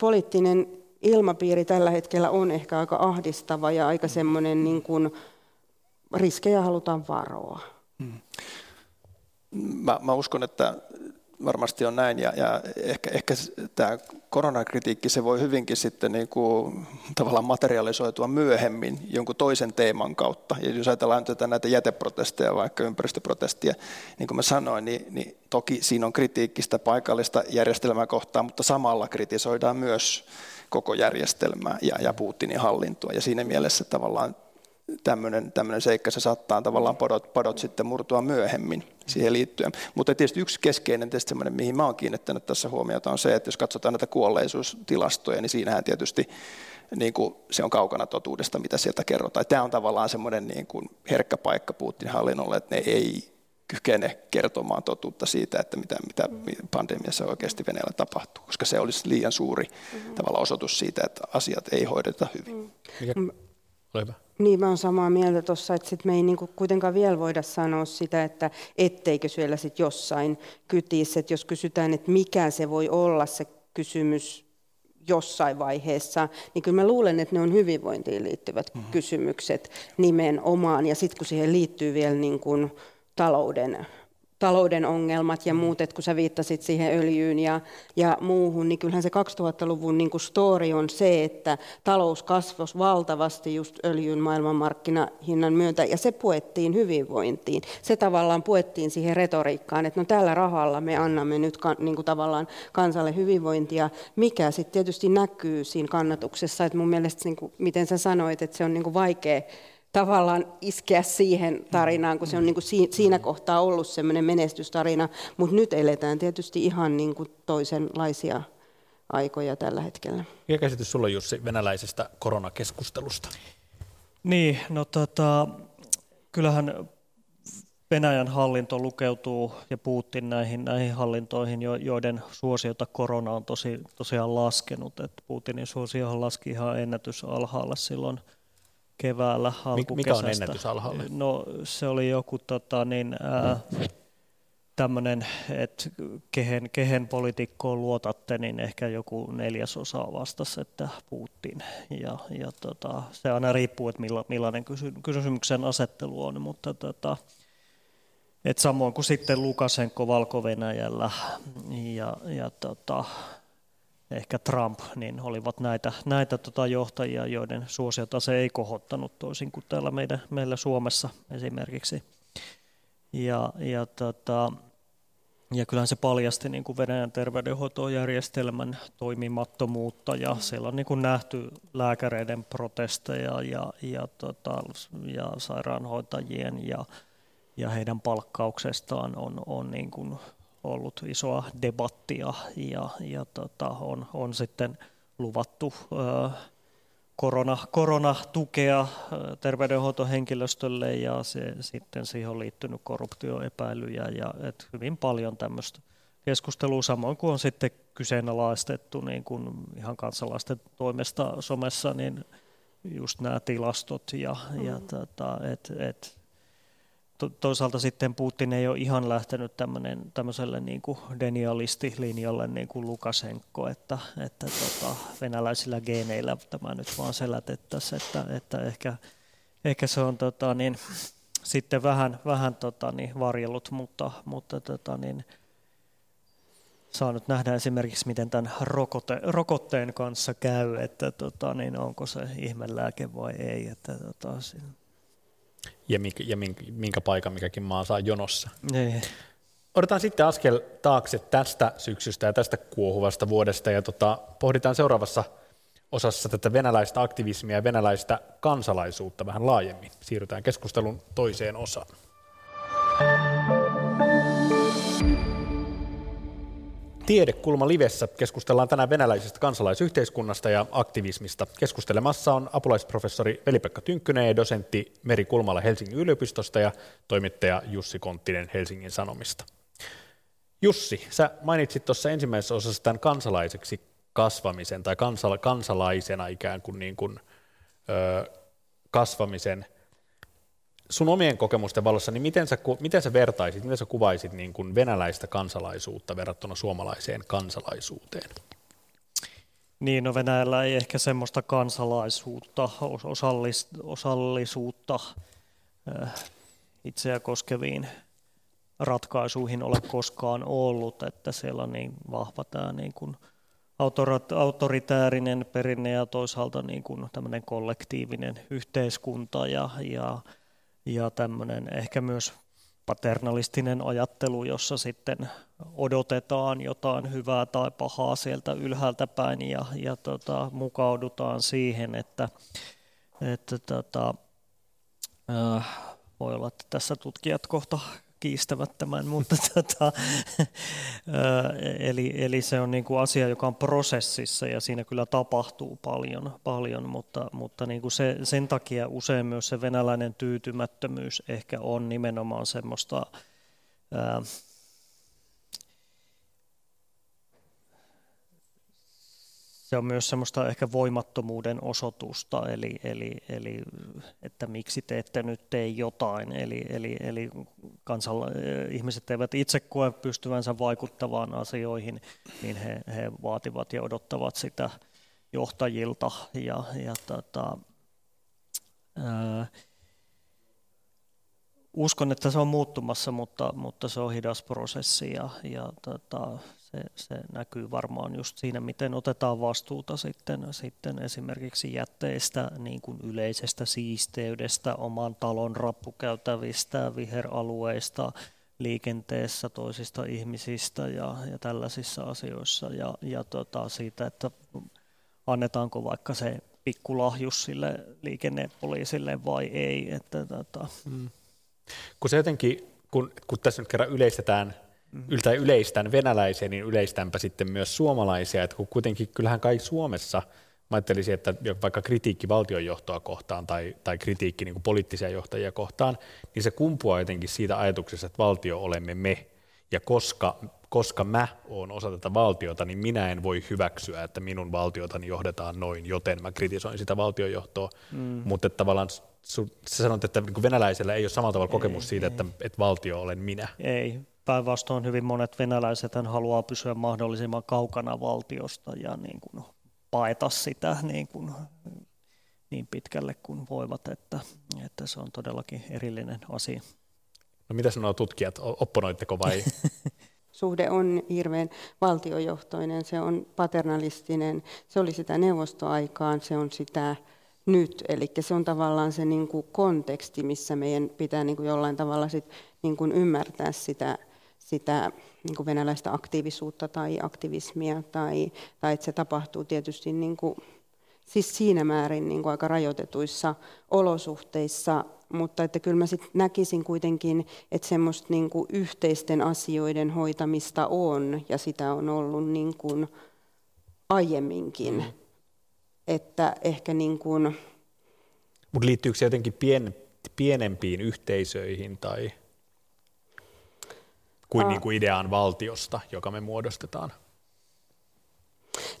poliittinen ilmapiiri tällä hetkellä on ehkä aika ahdistava ja aika semmoinen niin kuin riskejä halutaan varoa. Hmm. Mä, mä uskon, että varmasti on näin ja, ja ehkä, ehkä tämä koronakritiikki se voi hyvinkin sitten niin kuin, tavallaan materialisoitua myöhemmin jonkun toisen teeman kautta. Ja jos ajatellaan tätä näitä jäteprotesteja, vaikka ympäristöprotestia, niin kuin mä sanoin, niin, niin toki siinä on kritiikkistä paikallista järjestelmää kohtaan, mutta samalla kritisoidaan myös koko järjestelmää ja, ja Putinin hallintoa. Ja siinä mielessä tavallaan tämmöinen, tämmöinen seikka, se saattaa tavallaan padot, padot sitten murtua myöhemmin siihen liittyen. Mutta tietysti yksi keskeinen tietysti semmoinen, mihin mä olen kiinnittänyt tässä huomiota, on se, että jos katsotaan näitä kuolleisuustilastoja, niin siinähän tietysti niin kuin se on kaukana totuudesta, mitä sieltä kerrotaan. Tämä on tavallaan semmoinen niin kuin herkkä paikka Putinin hallinnolle, että ne ei kykene kertomaan totuutta siitä, että mitä, mitä pandemiassa oikeasti Venäjällä tapahtuu, koska se olisi liian suuri mm-hmm. tavalla osoitus siitä, että asiat ei hoideta hyvin. Mm. Ole hyvä. Niin, mä olen samaa mieltä tuossa, että sit me ei niinku kuitenkaan vielä voida sanoa sitä, että etteikö siellä sit jossain kytissä, että jos kysytään, että mikä se voi olla se kysymys jossain vaiheessa, niin kyllä mä luulen, että ne on hyvinvointiin liittyvät mm-hmm. kysymykset nimenomaan, ja sitten kun siihen liittyy vielä niin kuin talouden talouden ongelmat ja muut, että kun sä viittasit siihen öljyyn ja, ja muuhun, niin kyllähän se 2000-luvun niin kuin story on se, että talous kasvoi valtavasti just öljyn maailmanmarkkinahinnan myöntä, ja se puettiin hyvinvointiin. Se tavallaan puettiin siihen retoriikkaan, että no tällä rahalla me annamme nyt niin kuin tavallaan kansalle hyvinvointia, mikä sitten tietysti näkyy siinä kannatuksessa, että mun mielestä, niin kuin, miten sä sanoit, että se on niin kuin vaikea tavallaan iskeä siihen tarinaan, kun se on niin kuin siinä kohtaa ollut semmoinen menestystarina, mutta nyt eletään tietysti ihan niin kuin toisenlaisia aikoja tällä hetkellä. Mikä käsitys sulla Jussi venäläisestä koronakeskustelusta? Niin, no tota, kyllähän Venäjän hallinto lukeutuu ja Putin näihin, näihin hallintoihin, joiden suosiota korona on tosi, tosiaan laskenut. Et Putinin suosio laski ihan ennätysalhaalle silloin – keväällä alkukesästä. Mikä on ennätys alhaalla? No se oli joku tota, niin, ää, tämmöinen, että kehen, kehen poliitikkoon luotatte, niin ehkä joku neljäsosa vastasi, että Putin. Ja, ja tota, se aina riippuu, että milla, millainen kysy, kysymyksen asettelu on, mutta tota, et samoin kuin sitten Lukasenko Valko-Venäjällä ja, ja tota, ehkä Trump, niin olivat näitä, näitä tota johtajia, joiden suosiota se ei kohottanut toisin kuin täällä meidän, meillä Suomessa esimerkiksi. Ja, ja, tota, ja kyllähän se paljasti niin kuin Venäjän terveydenhoitojärjestelmän toimimattomuutta ja siellä on niin kuin nähty lääkäreiden protesteja ja, ja, tota, ja sairaanhoitajien ja, ja heidän palkkauksestaan on, on niin kuin ollut isoa debattia ja, ja tota, on, on sitten luvattu ö, korona, koronatukea terveydenhoitohenkilöstölle ja se, sitten siihen on liittynyt korruptioepäilyjä ja et hyvin paljon tämmöistä keskustelua, samoin kuin on sitten kyseenalaistettu niin kuin ihan kansalaisten toimesta somessa, niin just nämä tilastot ja, mm. ja tota, et, et toisaalta sitten Putin ei ole ihan lähtenyt tämmöiselle niin kuin denialistilinjalle niin kuin Lukasenko, että, että tota, venäläisillä geeneillä tämä nyt vaan selätettäisiin, että, että ehkä, ehkä se on tota, niin, sitten vähän, vähän tota, niin, varjellut, mutta, mutta tota, niin, saa nyt nähdä esimerkiksi, miten tämän rokote, rokotteen kanssa käy, että tota, niin onko se ihmelääke vai ei. Että, tota, ja, minkä, ja minkä, minkä paikan mikäkin maa saa jonossa. Niin. Odotetaan sitten askel taakse tästä syksystä ja tästä kuohuvasta vuodesta ja tota, pohditaan seuraavassa osassa tätä venäläistä aktivismia ja venäläistä kansalaisuutta vähän laajemmin. Siirrytään keskustelun toiseen osaan. Tiedekulma Livessä keskustellaan tänään venäläisestä kansalaisyhteiskunnasta ja aktivismista. Keskustelemassa on apulaisprofessori Veli-Pekka Tynkkynen ja dosentti Meri Kulmala Helsingin yliopistosta ja toimittaja Jussi Konttinen Helsingin Sanomista. Jussi, sä mainitsit tuossa ensimmäisessä osassa tämän kansalaiseksi kasvamisen tai kansala- kansalaisena ikään kuin, niin kuin ö, kasvamisen – sun omien kokemusten valossa, niin miten sä, miten sä vertaisit, miten sä kuvaisit niin kuin venäläistä kansalaisuutta verrattuna suomalaiseen kansalaisuuteen? Niin, no Venäjällä ei ehkä semmoista kansalaisuutta, osallis, osallisuutta äh, itseä koskeviin ratkaisuihin ole koskaan ollut, että siellä on niin vahva tämä niin kuin autoritäärinen perinne ja toisaalta niin kuin tämmöinen kollektiivinen yhteiskunta ja, ja ja tämmöinen ehkä myös paternalistinen ajattelu, jossa sitten odotetaan jotain hyvää tai pahaa sieltä ylhäältä päin ja, ja tota, mukaudutaan siihen, että, että tota, äh, voi olla, että tässä tutkijat kohta kiistävät tämän, [laughs] mutta tota, eli, eli se on niin kuin asia, joka on prosessissa ja siinä kyllä tapahtuu paljon, paljon mutta, mutta niin kuin se, sen takia usein myös se venäläinen tyytymättömyys ehkä on nimenomaan semmoista ää, se on myös semmoista ehkä voimattomuuden osoitusta, eli, eli, eli että miksi te ette nyt tee jotain. Eli, eli, eli kansala- ihmiset eivät itse koe pystyvänsä vaikuttavaan asioihin, niin he, he vaativat ja odottavat sitä johtajilta. Ja, ja tota, ää, uskon, että se on muuttumassa, mutta, mutta se on hidas prosessi ja, ja tota, se, se näkyy varmaan just siinä, miten otetaan vastuuta sitten, sitten esimerkiksi jätteistä, niin kuin yleisestä siisteydestä, oman talon rappukäytävistä, viheralueista, liikenteessä toisista ihmisistä ja, ja tällaisissa asioissa ja, ja tota, siitä, että annetaanko vaikka se pikkulahjus sille liikennepoliisille vai ei. Että, tota. mm. Kun se jotenkin, kun, kun tässä nyt kerran yleistetään. Tai yleistän venäläisiä, niin yleistänpä sitten myös suomalaisia, että kun kuitenkin kyllähän kai Suomessa, mä ajattelisin, että vaikka kritiikki valtionjohtoa kohtaan tai, tai kritiikki niin poliittisia johtajia kohtaan, niin se kumpuaa jotenkin siitä ajatuksesta, että valtio olemme me, ja koska, koska mä oon osa tätä valtiota, niin minä en voi hyväksyä, että minun valtiotani johdetaan noin, joten mä kritisoin sitä valtionjohtoa, mm. mutta että tavallaan sä sanot, että niin venäläisellä ei ole samalla tavalla kokemus ei, siitä, ei. Että, että valtio olen minä. Ei, päinvastoin hyvin monet venäläiset haluaa pysyä mahdollisimman kaukana valtiosta ja niin kuin paeta sitä niin, kuin, niin pitkälle kuin voivat, että, että se on todellakin erillinen asia. No mitä sanoo tutkijat, opponoitteko vai? [laughs] Suhde on hirveän valtiojohtoinen, se on paternalistinen, se oli sitä neuvostoaikaan, se on sitä nyt. Eli se on tavallaan se niin kuin konteksti, missä meidän pitää niin kuin jollain tavalla sit niin kuin ymmärtää sitä, sitä niin kuin venäläistä aktiivisuutta tai aktivismia, tai, tai että se tapahtuu tietysti niin kuin, siis siinä määrin niin kuin aika rajoitetuissa olosuhteissa, mutta että kyllä mä sit näkisin kuitenkin, että semmoista niin kuin yhteisten asioiden hoitamista on, ja sitä on ollut niin kuin aiemminkin. Mm että ehkä niin kuin... Mutta liittyykö se jotenkin pien, pienempiin yhteisöihin tai kuin, niin kuin ideaan valtiosta, joka me muodostetaan?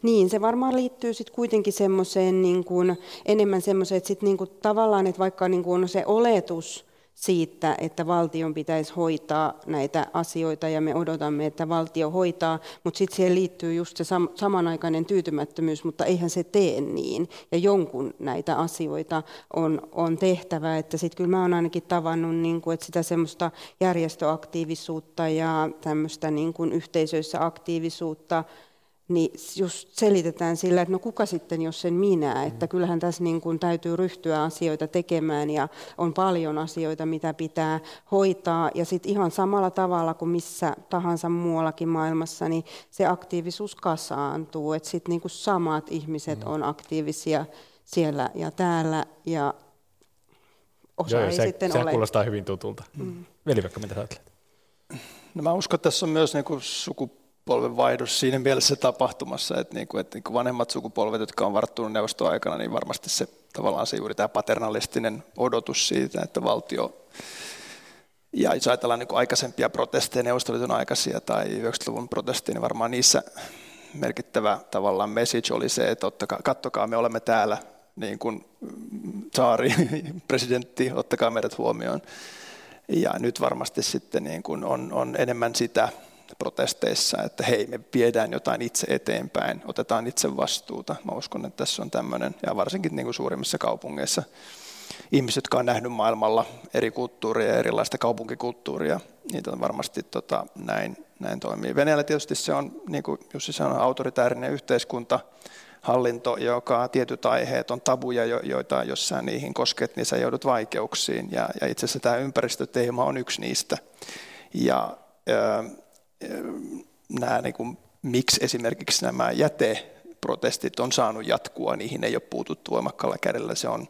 Niin, se varmaan liittyy sitten kuitenkin semmoiseen niin kuin, enemmän semmoiseen, että sit niin kuin, tavallaan, että vaikka niin kuin se oletus siitä, että valtion pitäisi hoitaa näitä asioita ja me odotamme, että valtio hoitaa, mutta sitten siihen liittyy just se sam- samanaikainen tyytymättömyys, mutta eihän se tee niin. Ja jonkun näitä asioita on, on tehtävä, että sitten kyllä mä oon ainakin tavannut, niin kuin, että sitä semmoista järjestöaktiivisuutta ja tämmöistä niin yhteisöissä aktiivisuutta, niin just selitetään sillä, että no kuka sitten, jos sen minä, että mm. kyllähän tässä niin kuin täytyy ryhtyä asioita tekemään ja on paljon asioita, mitä pitää hoitaa ja sitten ihan samalla tavalla kuin missä tahansa muuallakin maailmassa, niin se aktiivisuus kasaantuu, että sitten niin kuin samat ihmiset mm. on aktiivisia siellä ja täällä ja osa Joo, ei se, sitten se ole. kuulostaa hyvin tutulta. Mm. veli mitä sä ajattelet? No mä uskon, että tässä on myös niin kuin suku sukupolven vaihdos siinä mielessä tapahtumassa, että, niin kuin, että niin kuin vanhemmat sukupolvet, jotka on varttunut neuvostoaikana, niin varmasti se tavallaan se juuri tämä paternalistinen odotus siitä, että valtio ja jos ajatellaan niin aikaisempia protesteja, Neuvostoliiton aikaisia tai 90-luvun protesteja, niin varmaan niissä merkittävä tavallaan message oli se, että ottakaa, kattokaa, me olemme täällä, niin kuin saari, [laughs] presidentti, ottakaa meidät huomioon. Ja nyt varmasti sitten niin kuin on, on enemmän sitä, protesteissa, että hei, me viedään jotain itse eteenpäin, otetaan itse vastuuta. Mä uskon, että tässä on tämmöinen, ja varsinkin niin kuin suurimmissa kaupungeissa, ihmiset, jotka on nähnyt maailmalla eri kulttuuria ja erilaista kaupunkikulttuuria, niitä on varmasti tota, näin, näin toimii. Venäjällä tietysti se on, niin kuin Jussi sanoi, autoritäärinen yhteiskunta, hallinto, joka tietyt aiheet on tabuja, joita jos sä niihin kosket, niin sä joudut vaikeuksiin. Ja, ja itse asiassa tämä ympäristöteema on yksi niistä. Ja nämä, niin kuin, miksi esimerkiksi nämä jäteprotestit on saanut jatkua, niihin ei ole puututtu voimakkaalla kädellä. Se on,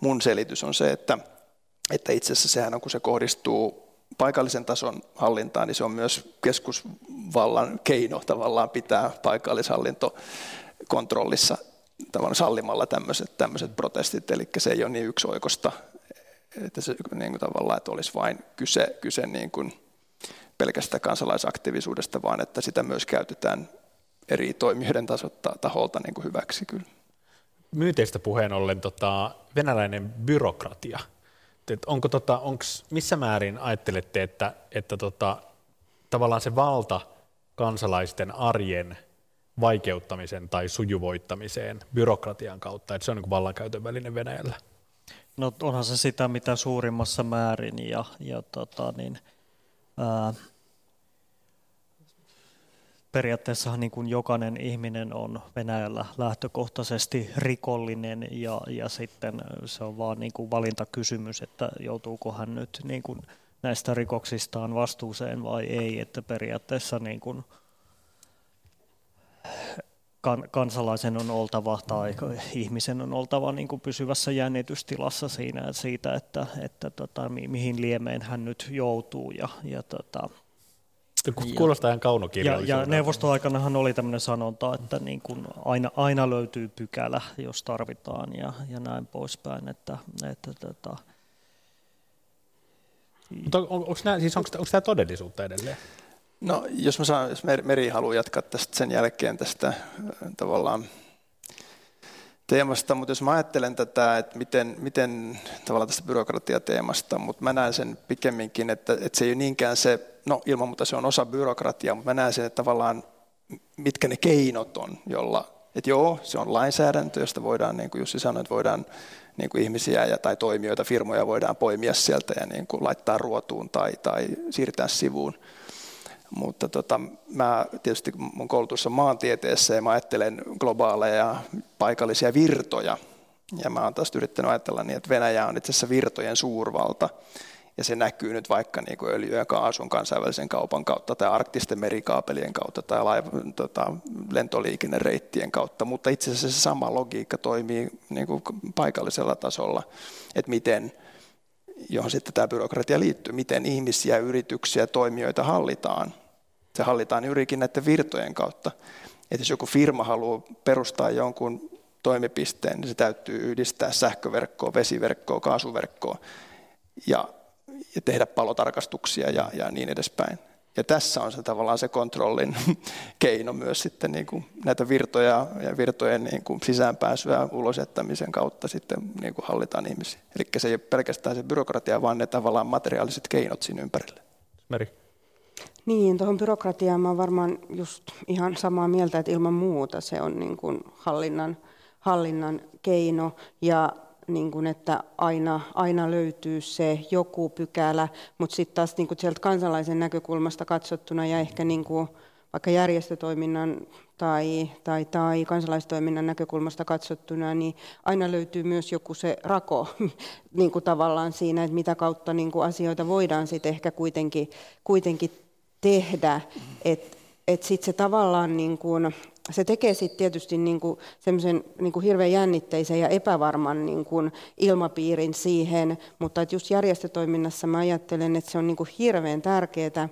mun selitys on se, että, että itse asiassa sehän on, kun se kohdistuu paikallisen tason hallintaan, niin se on myös keskusvallan keino tavallaan pitää paikallishallinto kontrollissa tavallaan sallimalla tämmöiset, tämmöiset protestit, eli se ei ole niin yksioikosta, että se niin kuin tavallaan, että olisi vain kyse, kyse niin kuin pelkästä kansalaisaktiivisuudesta, vaan että sitä myös käytetään eri toimijoiden tasottaa, taholta niin kuin hyväksi kyllä. Myynteistä puheen ollen tota, venäläinen byrokratia. Et onko tota, onks, missä määrin ajattelette, että, että tota, tavallaan se valta kansalaisten arjen vaikeuttamisen tai sujuvoittamiseen byrokratian kautta, että se on niin vallankäytön väline Venäjällä? No onhan se sitä mitä suurimmassa määrin ja, ja tota, niin, ää, periaatteessahan niin kuin jokainen ihminen on Venäjällä lähtökohtaisesti rikollinen ja, ja sitten se on vaan niin kuin valintakysymys, että joutuuko hän nyt niin kuin näistä rikoksistaan vastuuseen vai ei, että periaatteessa niin kuin kan, kansalaisen on oltava tai ihmisen on oltava niin kuin pysyvässä jännitystilassa siinä, siitä, että, että tota, mihin liemeen hän nyt joutuu ja, ja tota, Kuulostaa ihan kaunokirjalliselta. Ja, ja neuvostoaikanahan oli tämmöinen sanonta, että niin kuin aina, aina löytyy pykälä, jos tarvitaan ja, ja näin poispäin. Että, että, tota... Mutta on, onko, nämä, siis onko, onko tämä todellisuutta edelleen? No, jos, mä saan, jos Meri haluaa jatkaa tästä sen jälkeen tästä tavallaan teemasta, mutta jos mä ajattelen tätä, että miten, miten tavallaan tästä byrokratiateemasta, mutta mä näen sen pikemminkin, että, että se ei ole niinkään se, no ilman muuta se on osa byrokratiaa, mutta mä näen sen, että tavallaan mitkä ne keinot on, jolla, että joo, se on lainsäädäntö, josta voidaan, niin kuin Jussi sanoi, että voidaan niin kuin ihmisiä ja, tai toimijoita, firmoja voidaan poimia sieltä ja niin kuin laittaa ruotuun tai, tai siirtää sivuun. Mutta tota, mä tietysti mun koulutus on maantieteessä ja mä ajattelen globaaleja paikallisia virtoja. Ja mä oon taas yrittänyt ajatella niin, että Venäjä on itse asiassa virtojen suurvalta. Ja se näkyy nyt vaikka niin kuin öljy- ja kaasun kansainvälisen kaupan kautta tai arktisten merikaapelien kautta tai laiv- tota, lentoliikennereittien kautta. Mutta itse asiassa se sama logiikka toimii niin kuin paikallisella tasolla, että miten johon sitten tämä byrokratia liittyy, miten ihmisiä, yrityksiä, toimijoita hallitaan – se hallitaan juurikin näiden virtojen kautta. Että jos joku firma haluaa perustaa jonkun toimipisteen, niin se täytyy yhdistää sähköverkkoa, vesiverkkoa, kaasuverkkoa ja, ja tehdä palotarkastuksia ja, ja niin edespäin. Ja tässä on se tavallaan se kontrollin [laughs] keino myös sitten niin kuin näitä virtoja ja virtojen niin kuin sisäänpääsyä ulosettamisen kautta sitten niin kuin hallitaan ihmisiä. Eli se ei ole pelkästään se byrokratia, vaan ne tavallaan materiaaliset keinot siinä ympärille. Meri. Niin, tuohon byrokratiaan mä varmaan just ihan samaa mieltä, että ilman muuta se on niin kuin hallinnan, hallinnan keino. Ja niin kuin, että aina, aina löytyy se joku pykälä, mutta sitten taas niin kuin sieltä kansalaisen näkökulmasta katsottuna ja ehkä niin kuin vaikka järjestötoiminnan tai, tai, tai kansalaistoiminnan näkökulmasta katsottuna, niin aina löytyy myös joku se rako [laughs] niin kuin tavallaan siinä, että mitä kautta niin kuin asioita voidaan sitten ehkä kuitenkin, kuitenkin tehdä. Että et sitten se tavallaan niin kuin, se tekee sitten tietysti niin kuin semmoisen niin kuin hirveän jännitteisen ja epävarman niin kuin ilmapiirin siihen, mutta että just järjestötoiminnassa mä ajattelen, että se on niin kuin hirveän tärkeää,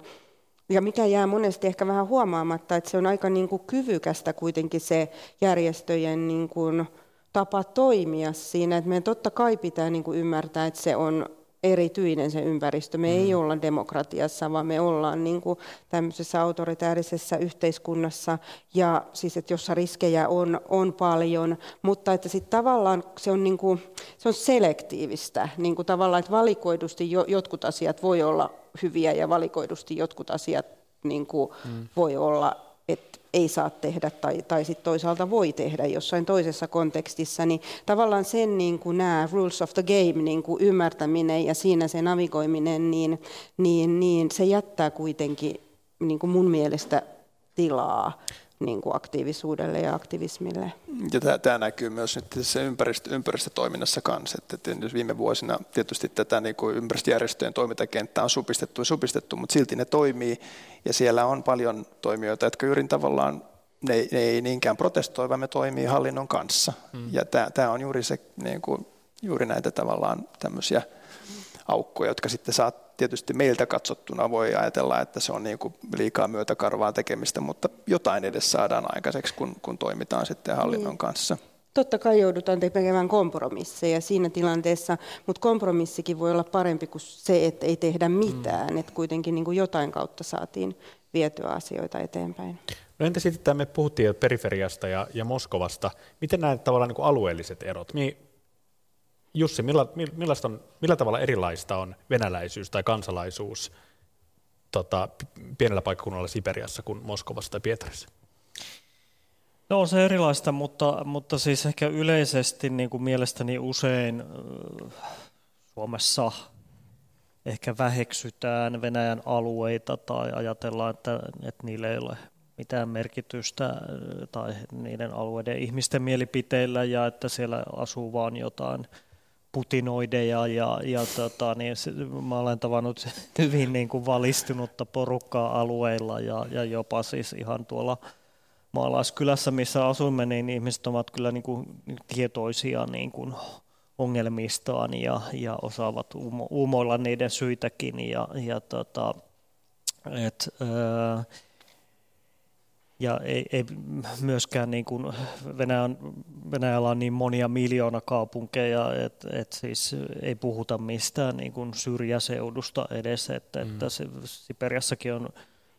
ja mikä jää monesti ehkä vähän huomaamatta, että se on aika niin kuin kyvykästä kuitenkin se järjestöjen niin kuin tapa toimia siinä, että meidän totta kai pitää niin kuin ymmärtää, että se on erityinen se ympäristö. Me mm. ei olla demokratiassa, vaan me ollaan niin kuin tämmöisessä autoritäärisessä yhteiskunnassa, ja siis, että jossa riskejä on, on paljon, mutta että sitten tavallaan se on, niin kuin, se on selektiivistä, niin kuin tavallaan, että valikoidusti jo, jotkut asiat voi olla hyviä ja valikoidusti jotkut asiat niin kuin mm. voi olla ei saa tehdä tai, tai sitten toisaalta voi tehdä jossain toisessa kontekstissa, niin tavallaan sen niin kuin nämä rules of the game niin kuin ymmärtäminen ja siinä se navigoiminen, niin, niin, niin se jättää kuitenkin niin kuin mun mielestä tilaa niin kuin aktiivisuudelle ja aktivismille. Ja tämä, tämä näkyy myös nyt tässä ympäristö, ympäristötoiminnassa kanssa. Että, että viime vuosina tietysti tätä niin kuin ympäristöjärjestöjen toimintakenttää on supistettu ja supistettu, mutta silti ne toimii. Ja siellä on paljon toimijoita, jotka juuri tavallaan ne, ne ei niinkään protestoi, vaan me toimii hallinnon kanssa. Mm. Ja tämä, tämä on juuri, se, niin kuin, juuri näitä tavallaan tämmöisiä aukkoja, jotka sitten saa tietysti meiltä katsottuna voi ajatella, että se on niin kuin liikaa myötäkarvaa tekemistä, mutta jotain edes saadaan aikaiseksi, kun, kun toimitaan sitten hallinnon niin. kanssa. Totta kai joudutaan tekemään kompromisseja siinä tilanteessa, mutta kompromissikin voi olla parempi kuin se, että ei tehdä mitään, mm. että kuitenkin niin kuin jotain kautta saatiin vietyä asioita eteenpäin. No entä sitten, me puhuttiin jo periferiasta ja, ja Moskovasta, miten näet tavallaan niin kuin alueelliset erot? Jussi, millä, millaista on, millä tavalla erilaista on venäläisyys tai kansalaisuus tota, pienellä paikkakunnalla Siperiassa kuin Moskovassa tai Pietarissa? No on se erilaista, mutta, mutta siis ehkä yleisesti niin kuin mielestäni usein Suomessa ehkä väheksytään Venäjän alueita tai ajatellaan, että, että niillä ei ole mitään merkitystä tai niiden alueiden ihmisten mielipiteillä ja että siellä asuu vaan jotain putinoideja ja, ja tota, niin se, mä olen tavannut [laughs] hyvin niin kuin valistunutta porukkaa alueilla ja, ja jopa siis ihan tuolla maalaiskylässä, missä asuimme, niin ihmiset ovat kyllä niin kuin tietoisia niin kuin ongelmistaan ja, ja osaavat umo, umoilla niiden syitäkin. Ja, ja tota, et, ää, ja ei, ei myöskään niin kuin Venäjän, Venäjällä on niin monia miljoona kaupunkeja, että et siis ei puhuta mistään niin kuin syrjäseudusta edes, että, mm. että Siperiassakin on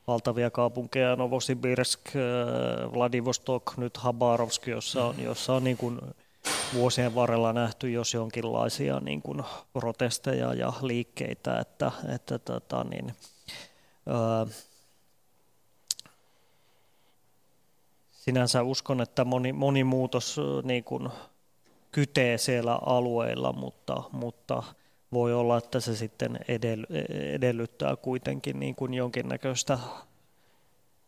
valtavia kaupunkeja, Novosibirsk, äh, Vladivostok, nyt Habarovsk, jossa on, jossa on niin kuin vuosien varrella nähty jos jonkinlaisia niin kuin protesteja ja liikkeitä, että, että tota niin, ää, sinänsä uskon, että moni, moni muutos niin kuin kytee siellä alueilla, mutta, mutta voi olla, että se sitten edellyttää kuitenkin niin kuin jonkinnäköistä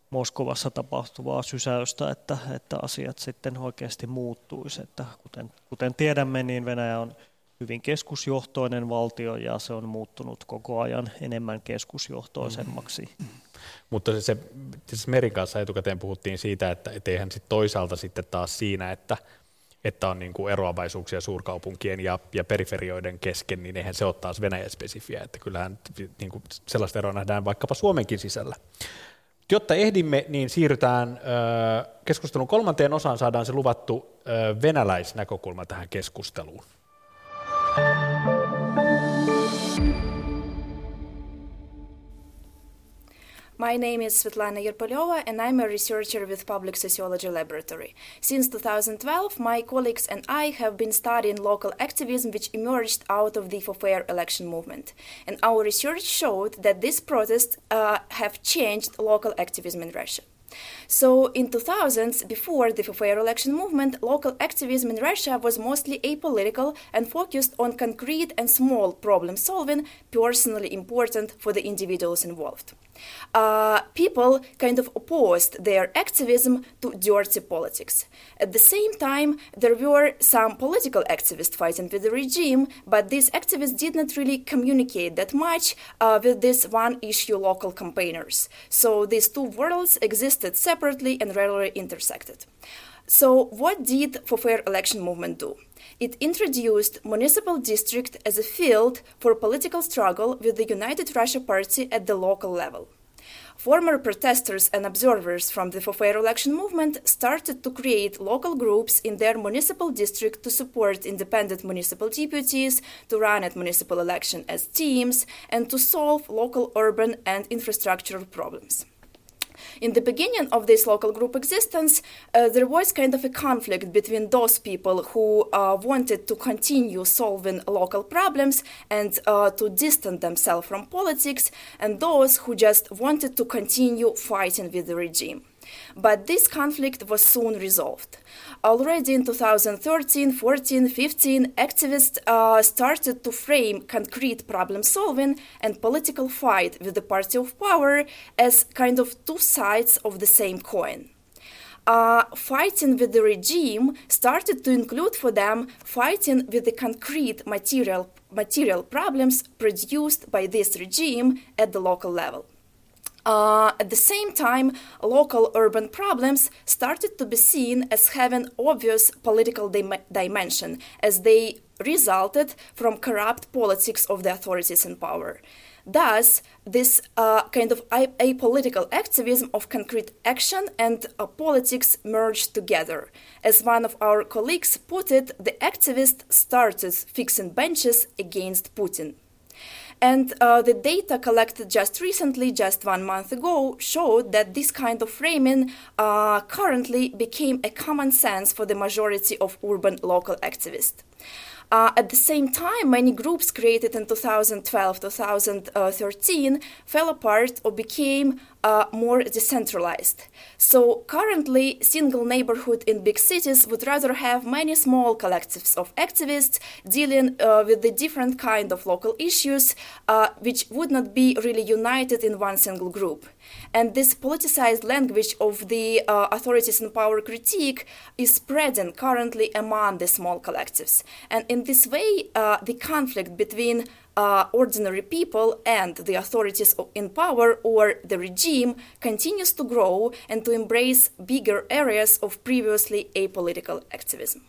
Moskovassa tapahtuvaa sysäystä, että, että asiat sitten oikeasti muuttuisi. Että kuten, kuten tiedämme, niin Venäjä on hyvin keskusjohtoinen valtio ja se on muuttunut koko ajan enemmän keskusjohtoisemmaksi. Mm. Mutta se, se siis Merin kanssa etukäteen puhuttiin siitä, että eihän sit toisaalta sitten taas siinä, että, että on niin kuin eroavaisuuksia suurkaupunkien ja, ja periferioiden kesken, niin eihän se ole taas Venäjä-spesifiä, että kyllähän niin kuin sellaista eroa nähdään vaikkapa Suomenkin sisällä. Jotta ehdimme, niin siirrytään keskustelun kolmanteen osaan, saadaan se luvattu venäläisnäkökulma tähän keskusteluun. My name is Svetlana Yerpolyova, and I'm a researcher with Public Sociology Laboratory. Since 2012, my colleagues and I have been studying local activism which emerged out of the for fair election movement. And our research showed that these protests uh, have changed local activism in Russia. So in 2000s, before the fair election movement, local activism in Russia was mostly apolitical and focused on concrete and small problem solving, personally important for the individuals involved. Uh, people kind of opposed their activism to dirty politics. At the same time, there were some political activists fighting with the regime, but these activists did not really communicate that much uh, with these one issue local campaigners. So these two worlds existed separately and rarely intersected. So, what did For Fair Election movement do? It introduced municipal district as a field for political struggle with the United Russia Party at the local level. Former protesters and observers from the For Fair election movement started to create local groups in their municipal district to support independent municipal deputies, to run at municipal election as teams, and to solve local urban and infrastructural problems in the beginning of this local group existence, uh, there was kind of a conflict between those people who uh, wanted to continue solving local problems and uh, to distance themselves from politics, and those who just wanted to continue fighting with the regime. But this conflict was soon resolved. Already in 2013, 14, 15, activists uh, started to frame concrete problem solving and political fight with the party of power as kind of two sides of the same coin. Uh, fighting with the regime started to include for them fighting with the concrete material material problems produced by this regime at the local level. Uh, at the same time, local urban problems started to be seen as having obvious political dim- dimension, as they resulted from corrupt politics of the authorities in power. Thus, this uh, kind of apolitical activism of concrete action and uh, politics merged together. As one of our colleagues put it, the activists started fixing benches against Putin. And uh, the data collected just recently, just one month ago, showed that this kind of framing uh, currently became a common sense for the majority of urban local activists. Uh, at the same time, many groups created in 2012 2013 fell apart or became uh, more decentralized. So, currently, single neighborhood in big cities would rather have many small collectives of activists dealing uh, with the different kind of local issues, uh, which would not be really united in one single group. And this politicized language of the uh, authorities in power critique is spreading currently among the small collectives. And in this way, uh, the conflict between uh, ordinary people and the authorities in power or the regime continues to grow and to embrace bigger areas of previously apolitical activism.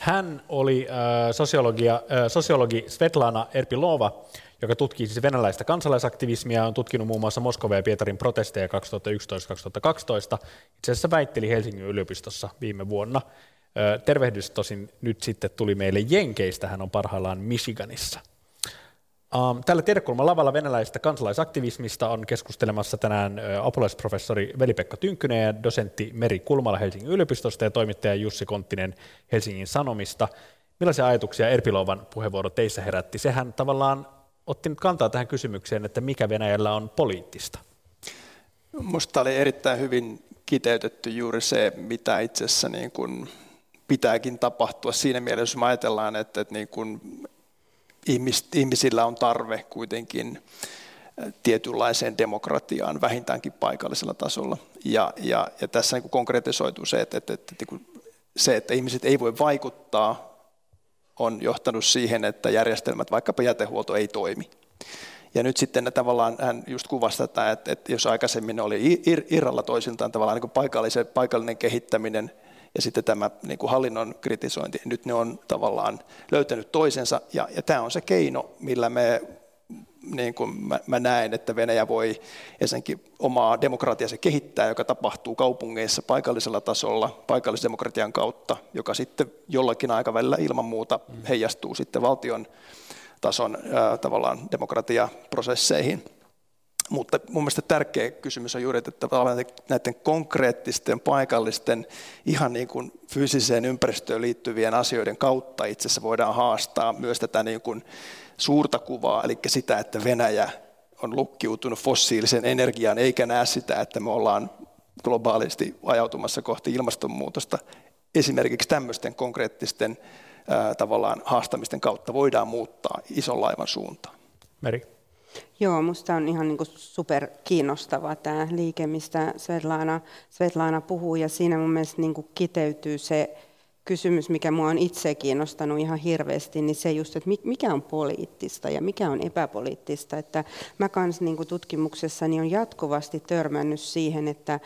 Hän oli äh, sosiologia, äh, sosiologi Svetlana Erpilova, joka tutkii siis venäläistä kansalaisaktivismia on tutkinut muun muassa Moskova ja Pietarin protesteja 2011-2012. Itse asiassa väitteli Helsingin yliopistossa viime vuonna. Tervehdys tosin nyt sitten tuli meille Jenkeistä, hän on parhaillaan Michiganissa. Tällä tiedekulman lavalla venäläisestä kansalaisaktivismista on keskustelemassa tänään apulaisprofessori Veli-Pekka Tynkkynen ja dosentti Meri Kulmala Helsingin yliopistosta ja toimittaja Jussi Konttinen Helsingin Sanomista. Millaisia ajatuksia Erpilovan puheenvuoro teissä herätti? Sehän tavallaan otti nyt kantaa tähän kysymykseen, että mikä Venäjällä on poliittista. Minusta oli erittäin hyvin kiteytetty juuri se, mitä itse asiassa niin kuin pitääkin tapahtua siinä mielessä, jos ajatellaan, että, että niin kuin ihmisillä on tarve kuitenkin tietynlaiseen demokratiaan, vähintäänkin paikallisella tasolla. Ja, ja, ja tässä niin konkretisoituu se, että, että, että, että se, että ihmiset ei voi vaikuttaa, on johtanut siihen, että järjestelmät, vaikkapa jätehuolto, ei toimi. Ja nyt sitten tavallaan hän just kuvasi tätä, että, että jos aikaisemmin oli irralla toisiltaan tavallaan niin paikallinen, paikallinen kehittäminen ja sitten tämä niin kuin hallinnon kritisointi, nyt ne on tavallaan löytänyt toisensa, ja, ja tämä on se keino, millä me niin kuin mä, mä näen, että Venäjä voi ensinnäkin omaa demokratiansa kehittää, joka tapahtuu kaupungeissa paikallisella tasolla, paikallisdemokratian kautta, joka sitten jollakin aikavälillä ilman muuta heijastuu sitten valtion tason ää, tavallaan demokratiaprosesseihin. Mutta mun mielestä tärkeä kysymys on juuri, että näiden konkreettisten, paikallisten, ihan niin kuin fyysiseen ympäristöön liittyvien asioiden kautta itse asiassa voidaan haastaa myös tätä niin kuin suurta kuvaa, eli sitä, että Venäjä on lukkiutunut fossiilisen energiaan, eikä näe sitä, että me ollaan globaalisti ajautumassa kohti ilmastonmuutosta. Esimerkiksi tämmöisten konkreettisten ää, tavallaan haastamisten kautta voidaan muuttaa ison laivan suuntaan. Meri. Joo, minusta on ihan niin super kiinnostava tämä liike, mistä Svetlana, Svetlana puhuu, ja siinä mun mielestä niin kiteytyy se kysymys, mikä mua on itse kiinnostanut ihan hirveästi, niin se just, että mikä on poliittista ja mikä on epäpoliittista. Että mä kans niin tutkimuksessani on jatkuvasti törmännyt siihen, että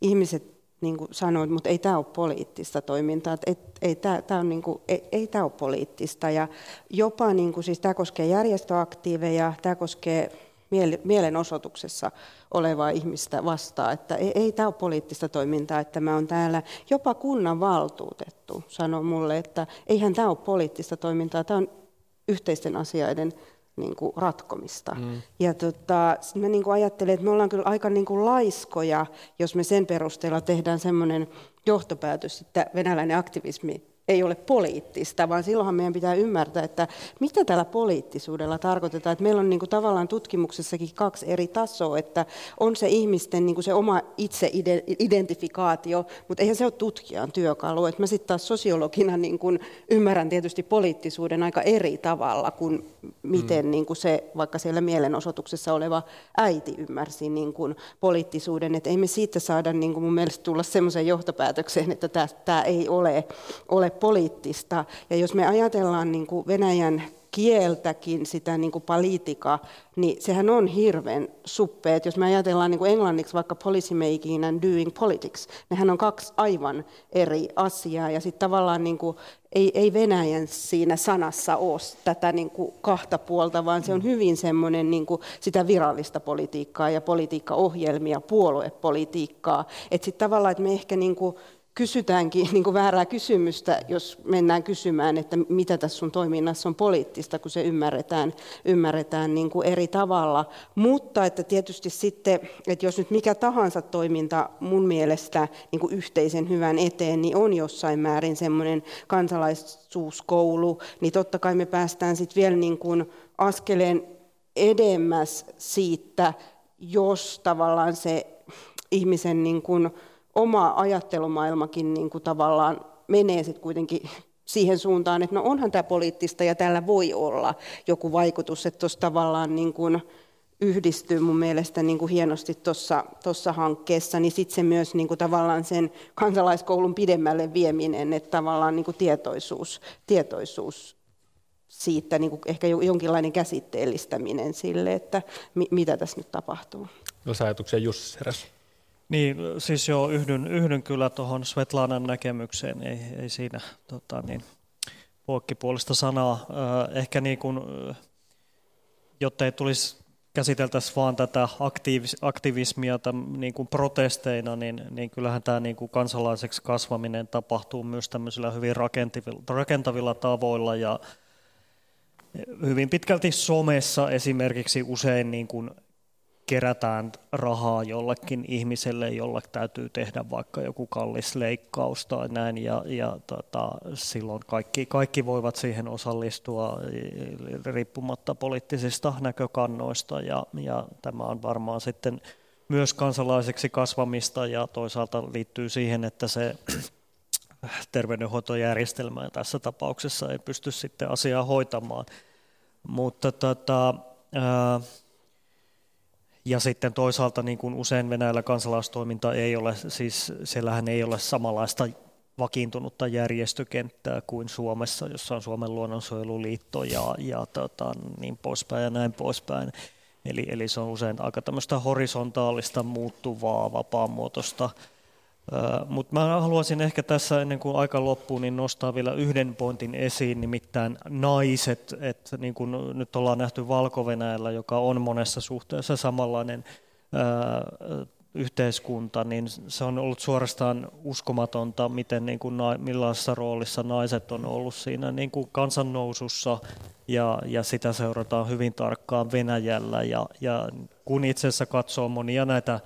ihmiset niin kuin sanoin, mutta ei tämä ole poliittista toimintaa, että ei, tämä, niin kuin, ei, ei ole poliittista. Ja jopa niin kuin, siis tämä koskee järjestöaktiiveja, tämä koskee mielenosoituksessa olevaa ihmistä vastaan, että ei, ei tämä ole poliittista toimintaa, että mä oon täällä, jopa kunnan valtuutettu sanoi mulle, että eihän tämä ole poliittista toimintaa, tämä on yhteisten asioiden niin kuin ratkomista. Mm. Ja tota, mä niin kuin ajattelen, että me ollaan kyllä aika niin kuin laiskoja, jos me sen perusteella tehdään semmoinen johtopäätös, että venäläinen aktivismi ei ole poliittista, vaan silloinhan meidän pitää ymmärtää, että mitä tällä poliittisuudella tarkoitetaan. Että meillä on niin kuin tavallaan tutkimuksessakin kaksi eri tasoa, että on se ihmisten niin kuin se oma itseidentifikaatio, mutta eihän se ole tutkijan työkalu. Että mä sitten taas sosiologina niin kuin ymmärrän tietysti poliittisuuden aika eri tavalla kuin miten mm. niin kuin se vaikka siellä mielenosoituksessa oleva äiti ymmärsi niin kuin poliittisuuden. Että ei me siitä saada niin kuin mun mielestä tulla semmoiseen johtopäätökseen, että tämä ei ole, ole poliittista. Ja jos me ajatellaan niin kuin Venäjän kieltäkin, sitä niin kuin politika, niin sehän on hirveän suppea. Jos me ajatellaan niin kuin englanniksi vaikka policy making and doing politics, nehän on kaksi aivan eri asiaa. Ja sitten tavallaan niin kuin, ei, ei Venäjän siinä sanassa ole tätä niin kuin kahta puolta, vaan se on hyvin semmoinen niin kuin sitä virallista politiikkaa ja politiikkaohjelmia, puoluepolitiikkaa. Että sitten tavallaan, että me ehkä niin kuin kysytäänkin [laughs] niin kuin väärää kysymystä, jos mennään kysymään, että mitä tässä sun toiminnassa on poliittista, kun se ymmärretään, ymmärretään niin kuin eri tavalla. Mutta että tietysti sitten, että jos nyt mikä tahansa toiminta mun mielestä niin kuin yhteisen hyvän eteen, niin on jossain määrin semmoinen kansalaisuuskoulu, niin totta kai me päästään sitten vielä niin kuin askeleen edemmäs siitä, jos tavallaan se ihmisen niin kuin oma ajattelumaailmakin niin kuin tavallaan menee sitten kuitenkin siihen suuntaan, että no onhan tämä poliittista ja tällä voi olla joku vaikutus, että tuossa tavallaan niin kuin yhdistyy mun mielestä niin kuin hienosti tuossa hankkeessa, niin sitten se myös niin kuin tavallaan sen kansalaiskoulun pidemmälle vieminen, että tavallaan niin kuin tietoisuus, tietoisuus siitä, niin kuin ehkä jonkinlainen käsitteellistäminen sille, että mi, mitä tässä nyt tapahtuu. Jos ajatuksia Jussi heräsi. Niin, siis joo, yhdyn, yhdyn kyllä tuohon Svetlanan näkemykseen, ei, ei siinä tota, niin, poikkipuolista sanaa. Ehkä niin kuin, jotta ei tulisi käsiteltäisiin vaan tätä aktivismia tämän, niin kuin protesteina, niin, niin kyllähän tämä niin kuin kansalaiseksi kasvaminen tapahtuu myös tämmöisillä hyvin rakentavilla, rakentavilla tavoilla ja hyvin pitkälti somessa esimerkiksi usein niin kuin kerätään rahaa jollekin ihmiselle, jolla täytyy tehdä vaikka joku kallis leikkaus tai näin, ja, ja tota, silloin kaikki, kaikki voivat siihen osallistua riippumatta poliittisista näkökannoista, ja, ja tämä on varmaan sitten myös kansalaiseksi kasvamista, ja toisaalta liittyy siihen, että se [clears throat] terveydenhoitojärjestelmä tässä tapauksessa ei pysty sitten asiaa hoitamaan. Mutta tota, ää, ja sitten toisaalta niin kuin usein Venäjällä kansalaistoiminta ei ole, siis siellähän ei ole samanlaista vakiintunutta järjestökenttää kuin Suomessa, jossa on Suomen luonnonsuojeluliitto ja, ja tota, niin poispäin ja näin poispäin. Eli, eli se on usein aika tämmöistä horisontaalista, muuttuvaa, vapaamuotoista mutta mä haluaisin ehkä tässä ennen kuin aika loppuu, niin nostaa vielä yhden pointin esiin, nimittäin naiset. Että niin kuin nyt ollaan nähty valko joka on monessa suhteessa samanlainen ää, yhteiskunta, niin se on ollut suorastaan uskomatonta, miten niin kuin, millaisessa roolissa naiset on ollut siinä niin kuin kansannousussa ja, ja sitä seurataan hyvin tarkkaan Venäjällä. Ja, ja kun itse asiassa katsoo monia näitä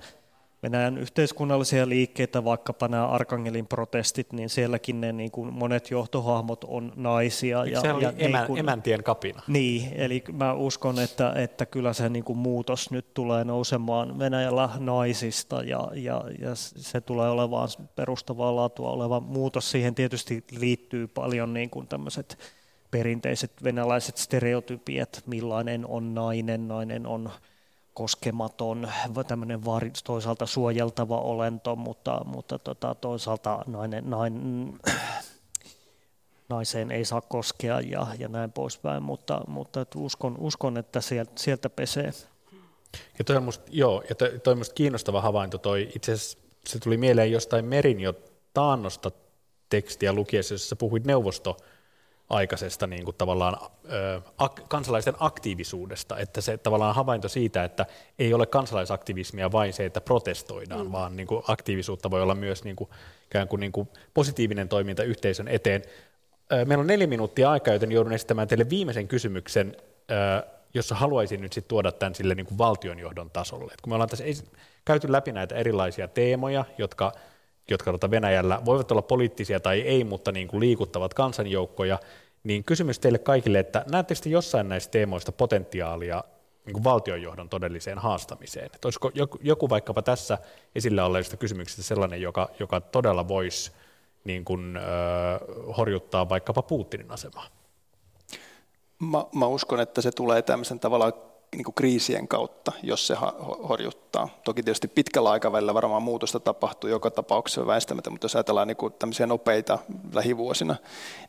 Venäjän yhteiskunnallisia liikkeitä, vaikkapa nämä Arkangelin protestit, niin sielläkin ne niin kuin monet johtohahmot on naisia. Ja, se oli ja emän, niin kuin, emäntien kapina. Niin, eli mä uskon, että, että kyllä se niin kuin muutos nyt tulee nousemaan Venäjällä naisista ja, ja, ja se tulee olemaan perustavaa laatua oleva muutos. Siihen tietysti liittyy paljon niin kuin tämmöiset perinteiset venäläiset stereotypiat, millainen on nainen, nainen on koskematon, tämmöinen toisaalta suojeltava olento, mutta, mutta tota, toisaalta nainen, nain, [clears throat] naiseen ei saa koskea ja, ja näin poispäin, mutta, mutta uskon, uskon, että sieltä, sieltä pesee. Ja toi on musta, joo, ja toi, toi musta kiinnostava havainto, toi itse asiassa se tuli mieleen jostain Merin jo taannosta tekstiä lukiessa, jossa puhuit neuvosto aikaisesta niin kuin tavallaan ö, ak, kansalaisten aktiivisuudesta, että se tavallaan havainto siitä, että ei ole kansalaisaktivismia vain se, että protestoidaan, mm. vaan niin kuin aktiivisuutta voi olla myös niin kuin, ikään kuin, niin kuin positiivinen toiminta yhteisön eteen. Ö, meillä on neljä minuuttia aikaa, joten joudun esittämään teille viimeisen kysymyksen, ö, jossa haluaisin nyt sit tuoda tämän sille niin kuin valtionjohdon tasolle. Et kun me ollaan tässä käyty läpi näitä erilaisia teemoja, jotka jotka tuota Venäjällä voivat olla poliittisia tai ei, mutta niin kuin liikuttavat kansanjoukkoja, niin kysymys teille kaikille, että näettekö te jossain näistä teemoista potentiaalia niin kuin valtionjohdon todelliseen haastamiseen? Että olisiko joku, joku vaikkapa tässä esillä olleista kysymyksistä sellainen, joka, joka todella voisi niin kuin, äh, horjuttaa vaikkapa Putinin asemaa? Mä, mä uskon, että se tulee tämmöisen tavallaan niin kuin kriisien kautta, jos se horjuttaa. Toki tietysti pitkällä aikavälillä varmaan muutosta tapahtuu joka tapauksessa väistämättä, mutta jos ajatellaan niin kuin tämmöisiä nopeita lähivuosina,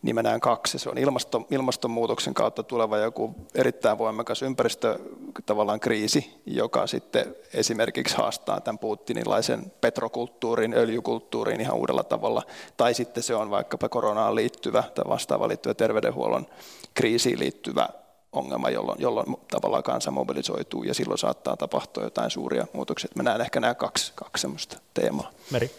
niin mennään kaksi. Se on ilmasto, ilmastonmuutoksen kautta tuleva joku erittäin voimakas ympäristö tavallaan kriisi, joka sitten esimerkiksi haastaa tämän putinilaisen petrokulttuurin, öljykulttuurin ihan uudella tavalla. Tai sitten se on vaikkapa koronaan liittyvä tai vastaava liittyvä terveydenhuollon kriisiin liittyvä ongelma, jolloin, jolloin tavallaan kansa mobilisoituu ja silloin saattaa tapahtua jotain suuria muutoksia. Mä näen ehkä nämä kaksi, kaksi semmoista teemaa. Meri.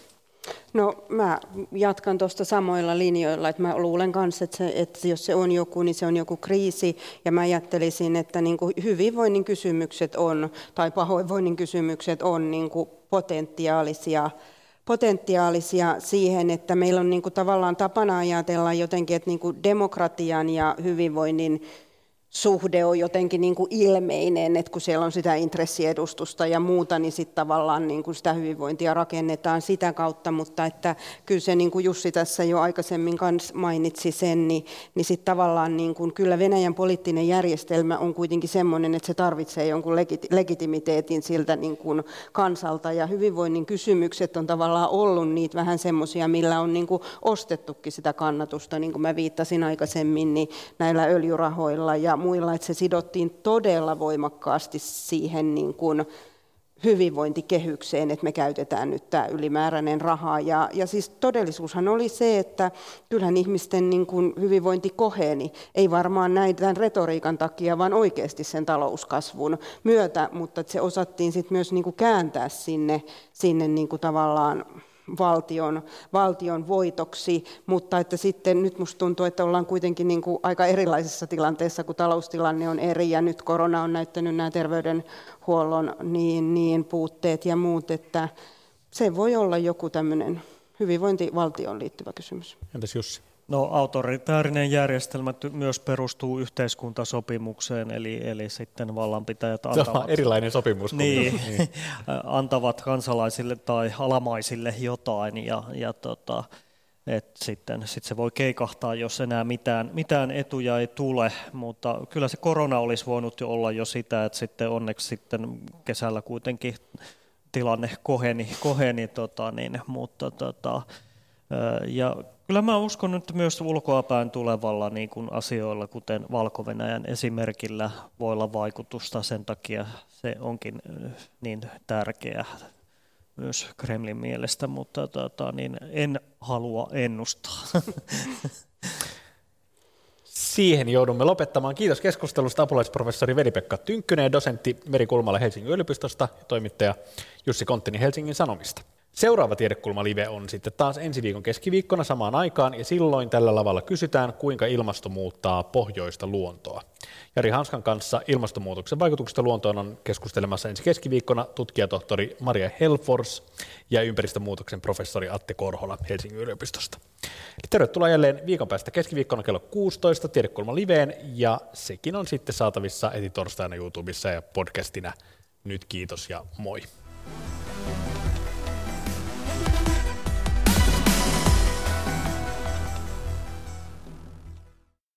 No mä jatkan tuosta samoilla linjoilla, että mä luulen kanssa, että, se, että jos se on joku, niin se on joku kriisi, ja mä ajattelisin, että niin kuin hyvinvoinnin kysymykset on, tai pahoinvoinnin kysymykset on niin kuin potentiaalisia potentiaalisia siihen, että meillä on niin kuin tavallaan tapana ajatella jotenkin, että niin kuin demokratian ja hyvinvoinnin suhde on jotenkin niin kuin ilmeinen, että kun siellä on sitä intressiedustusta ja muuta, niin sitten tavallaan niin kuin sitä hyvinvointia rakennetaan sitä kautta, mutta että kyllä se niin kuin Jussi tässä jo aikaisemmin kans mainitsi sen, niin, niin sitten tavallaan niin kuin, kyllä Venäjän poliittinen järjestelmä on kuitenkin sellainen, että se tarvitsee jonkun legiti- legitimiteetin siltä niin kuin kansalta. Ja hyvinvoinnin kysymykset on tavallaan ollut niitä vähän semmoisia, millä on niin kuin ostettukin sitä kannatusta, niin kuin mä viittasin aikaisemmin, niin näillä öljyrahoilla ja muilla, että se sidottiin todella voimakkaasti siihen niin kuin hyvinvointikehykseen, että me käytetään nyt tämä ylimääräinen raha. Ja, ja siis todellisuushan oli se, että kyllähän ihmisten niin kuin hyvinvointi koheni, ei varmaan näin tämän retoriikan takia, vaan oikeasti sen talouskasvun myötä, mutta että se osattiin sitten myös niin kuin kääntää sinne, sinne niin kuin tavallaan valtion, valtion voitoksi, mutta että sitten nyt musta tuntuu, että ollaan kuitenkin niin kuin aika erilaisessa tilanteessa, kun taloustilanne on eri ja nyt korona on näyttänyt nämä terveydenhuollon niin, niin puutteet ja muut, että se voi olla joku tämmöinen hyvinvointivaltioon liittyvä kysymys. Entäs Jussi? No autoritäärinen järjestelmä myös perustuu yhteiskuntasopimukseen, eli, eli sitten vallanpitäjät antavat... Se on erilainen sopimus. Niin, niin. [laughs] antavat kansalaisille tai alamaisille jotain, ja, ja tota, et sitten sit se voi keikahtaa, jos enää mitään, mitään etuja ei tule, mutta kyllä se korona olisi voinut jo olla jo sitä, että sitten onneksi sitten kesällä kuitenkin tilanne koheni, koheni tota niin, mutta tota, ja Kyllä mä uskon nyt myös ulkoapäin tulevalla niin kuin asioilla, kuten valko esimerkillä, voi olla vaikutusta. Sen takia se onkin niin tärkeä myös Kremlin mielestä, mutta tota, niin en halua ennustaa. [laughs] Siihen joudumme lopettamaan. Kiitos keskustelusta apulaisprofessori Veli-Pekka Tynkkynen, dosentti Meri Kulmala Helsingin yliopistosta ja toimittaja Jussi Konttini Helsingin Sanomista. Seuraava Tiedekulma Live on sitten taas ensi viikon keskiviikkona samaan aikaan, ja silloin tällä lavalla kysytään, kuinka ilmasto muuttaa pohjoista luontoa. Jari Hanskan kanssa ilmastonmuutoksen vaikutuksesta luontoon on keskustelemassa ensi keskiviikkona tutkijatohtori Maria Helfors ja ympäristömuutoksen professori Atte Korhola Helsingin yliopistosta. Tervetuloa jälleen viikon päästä keskiviikkona kello 16 Tiedekulma Liveen, ja sekin on sitten saatavissa heti torstaina YouTubessa ja podcastina. Nyt kiitos ja moi.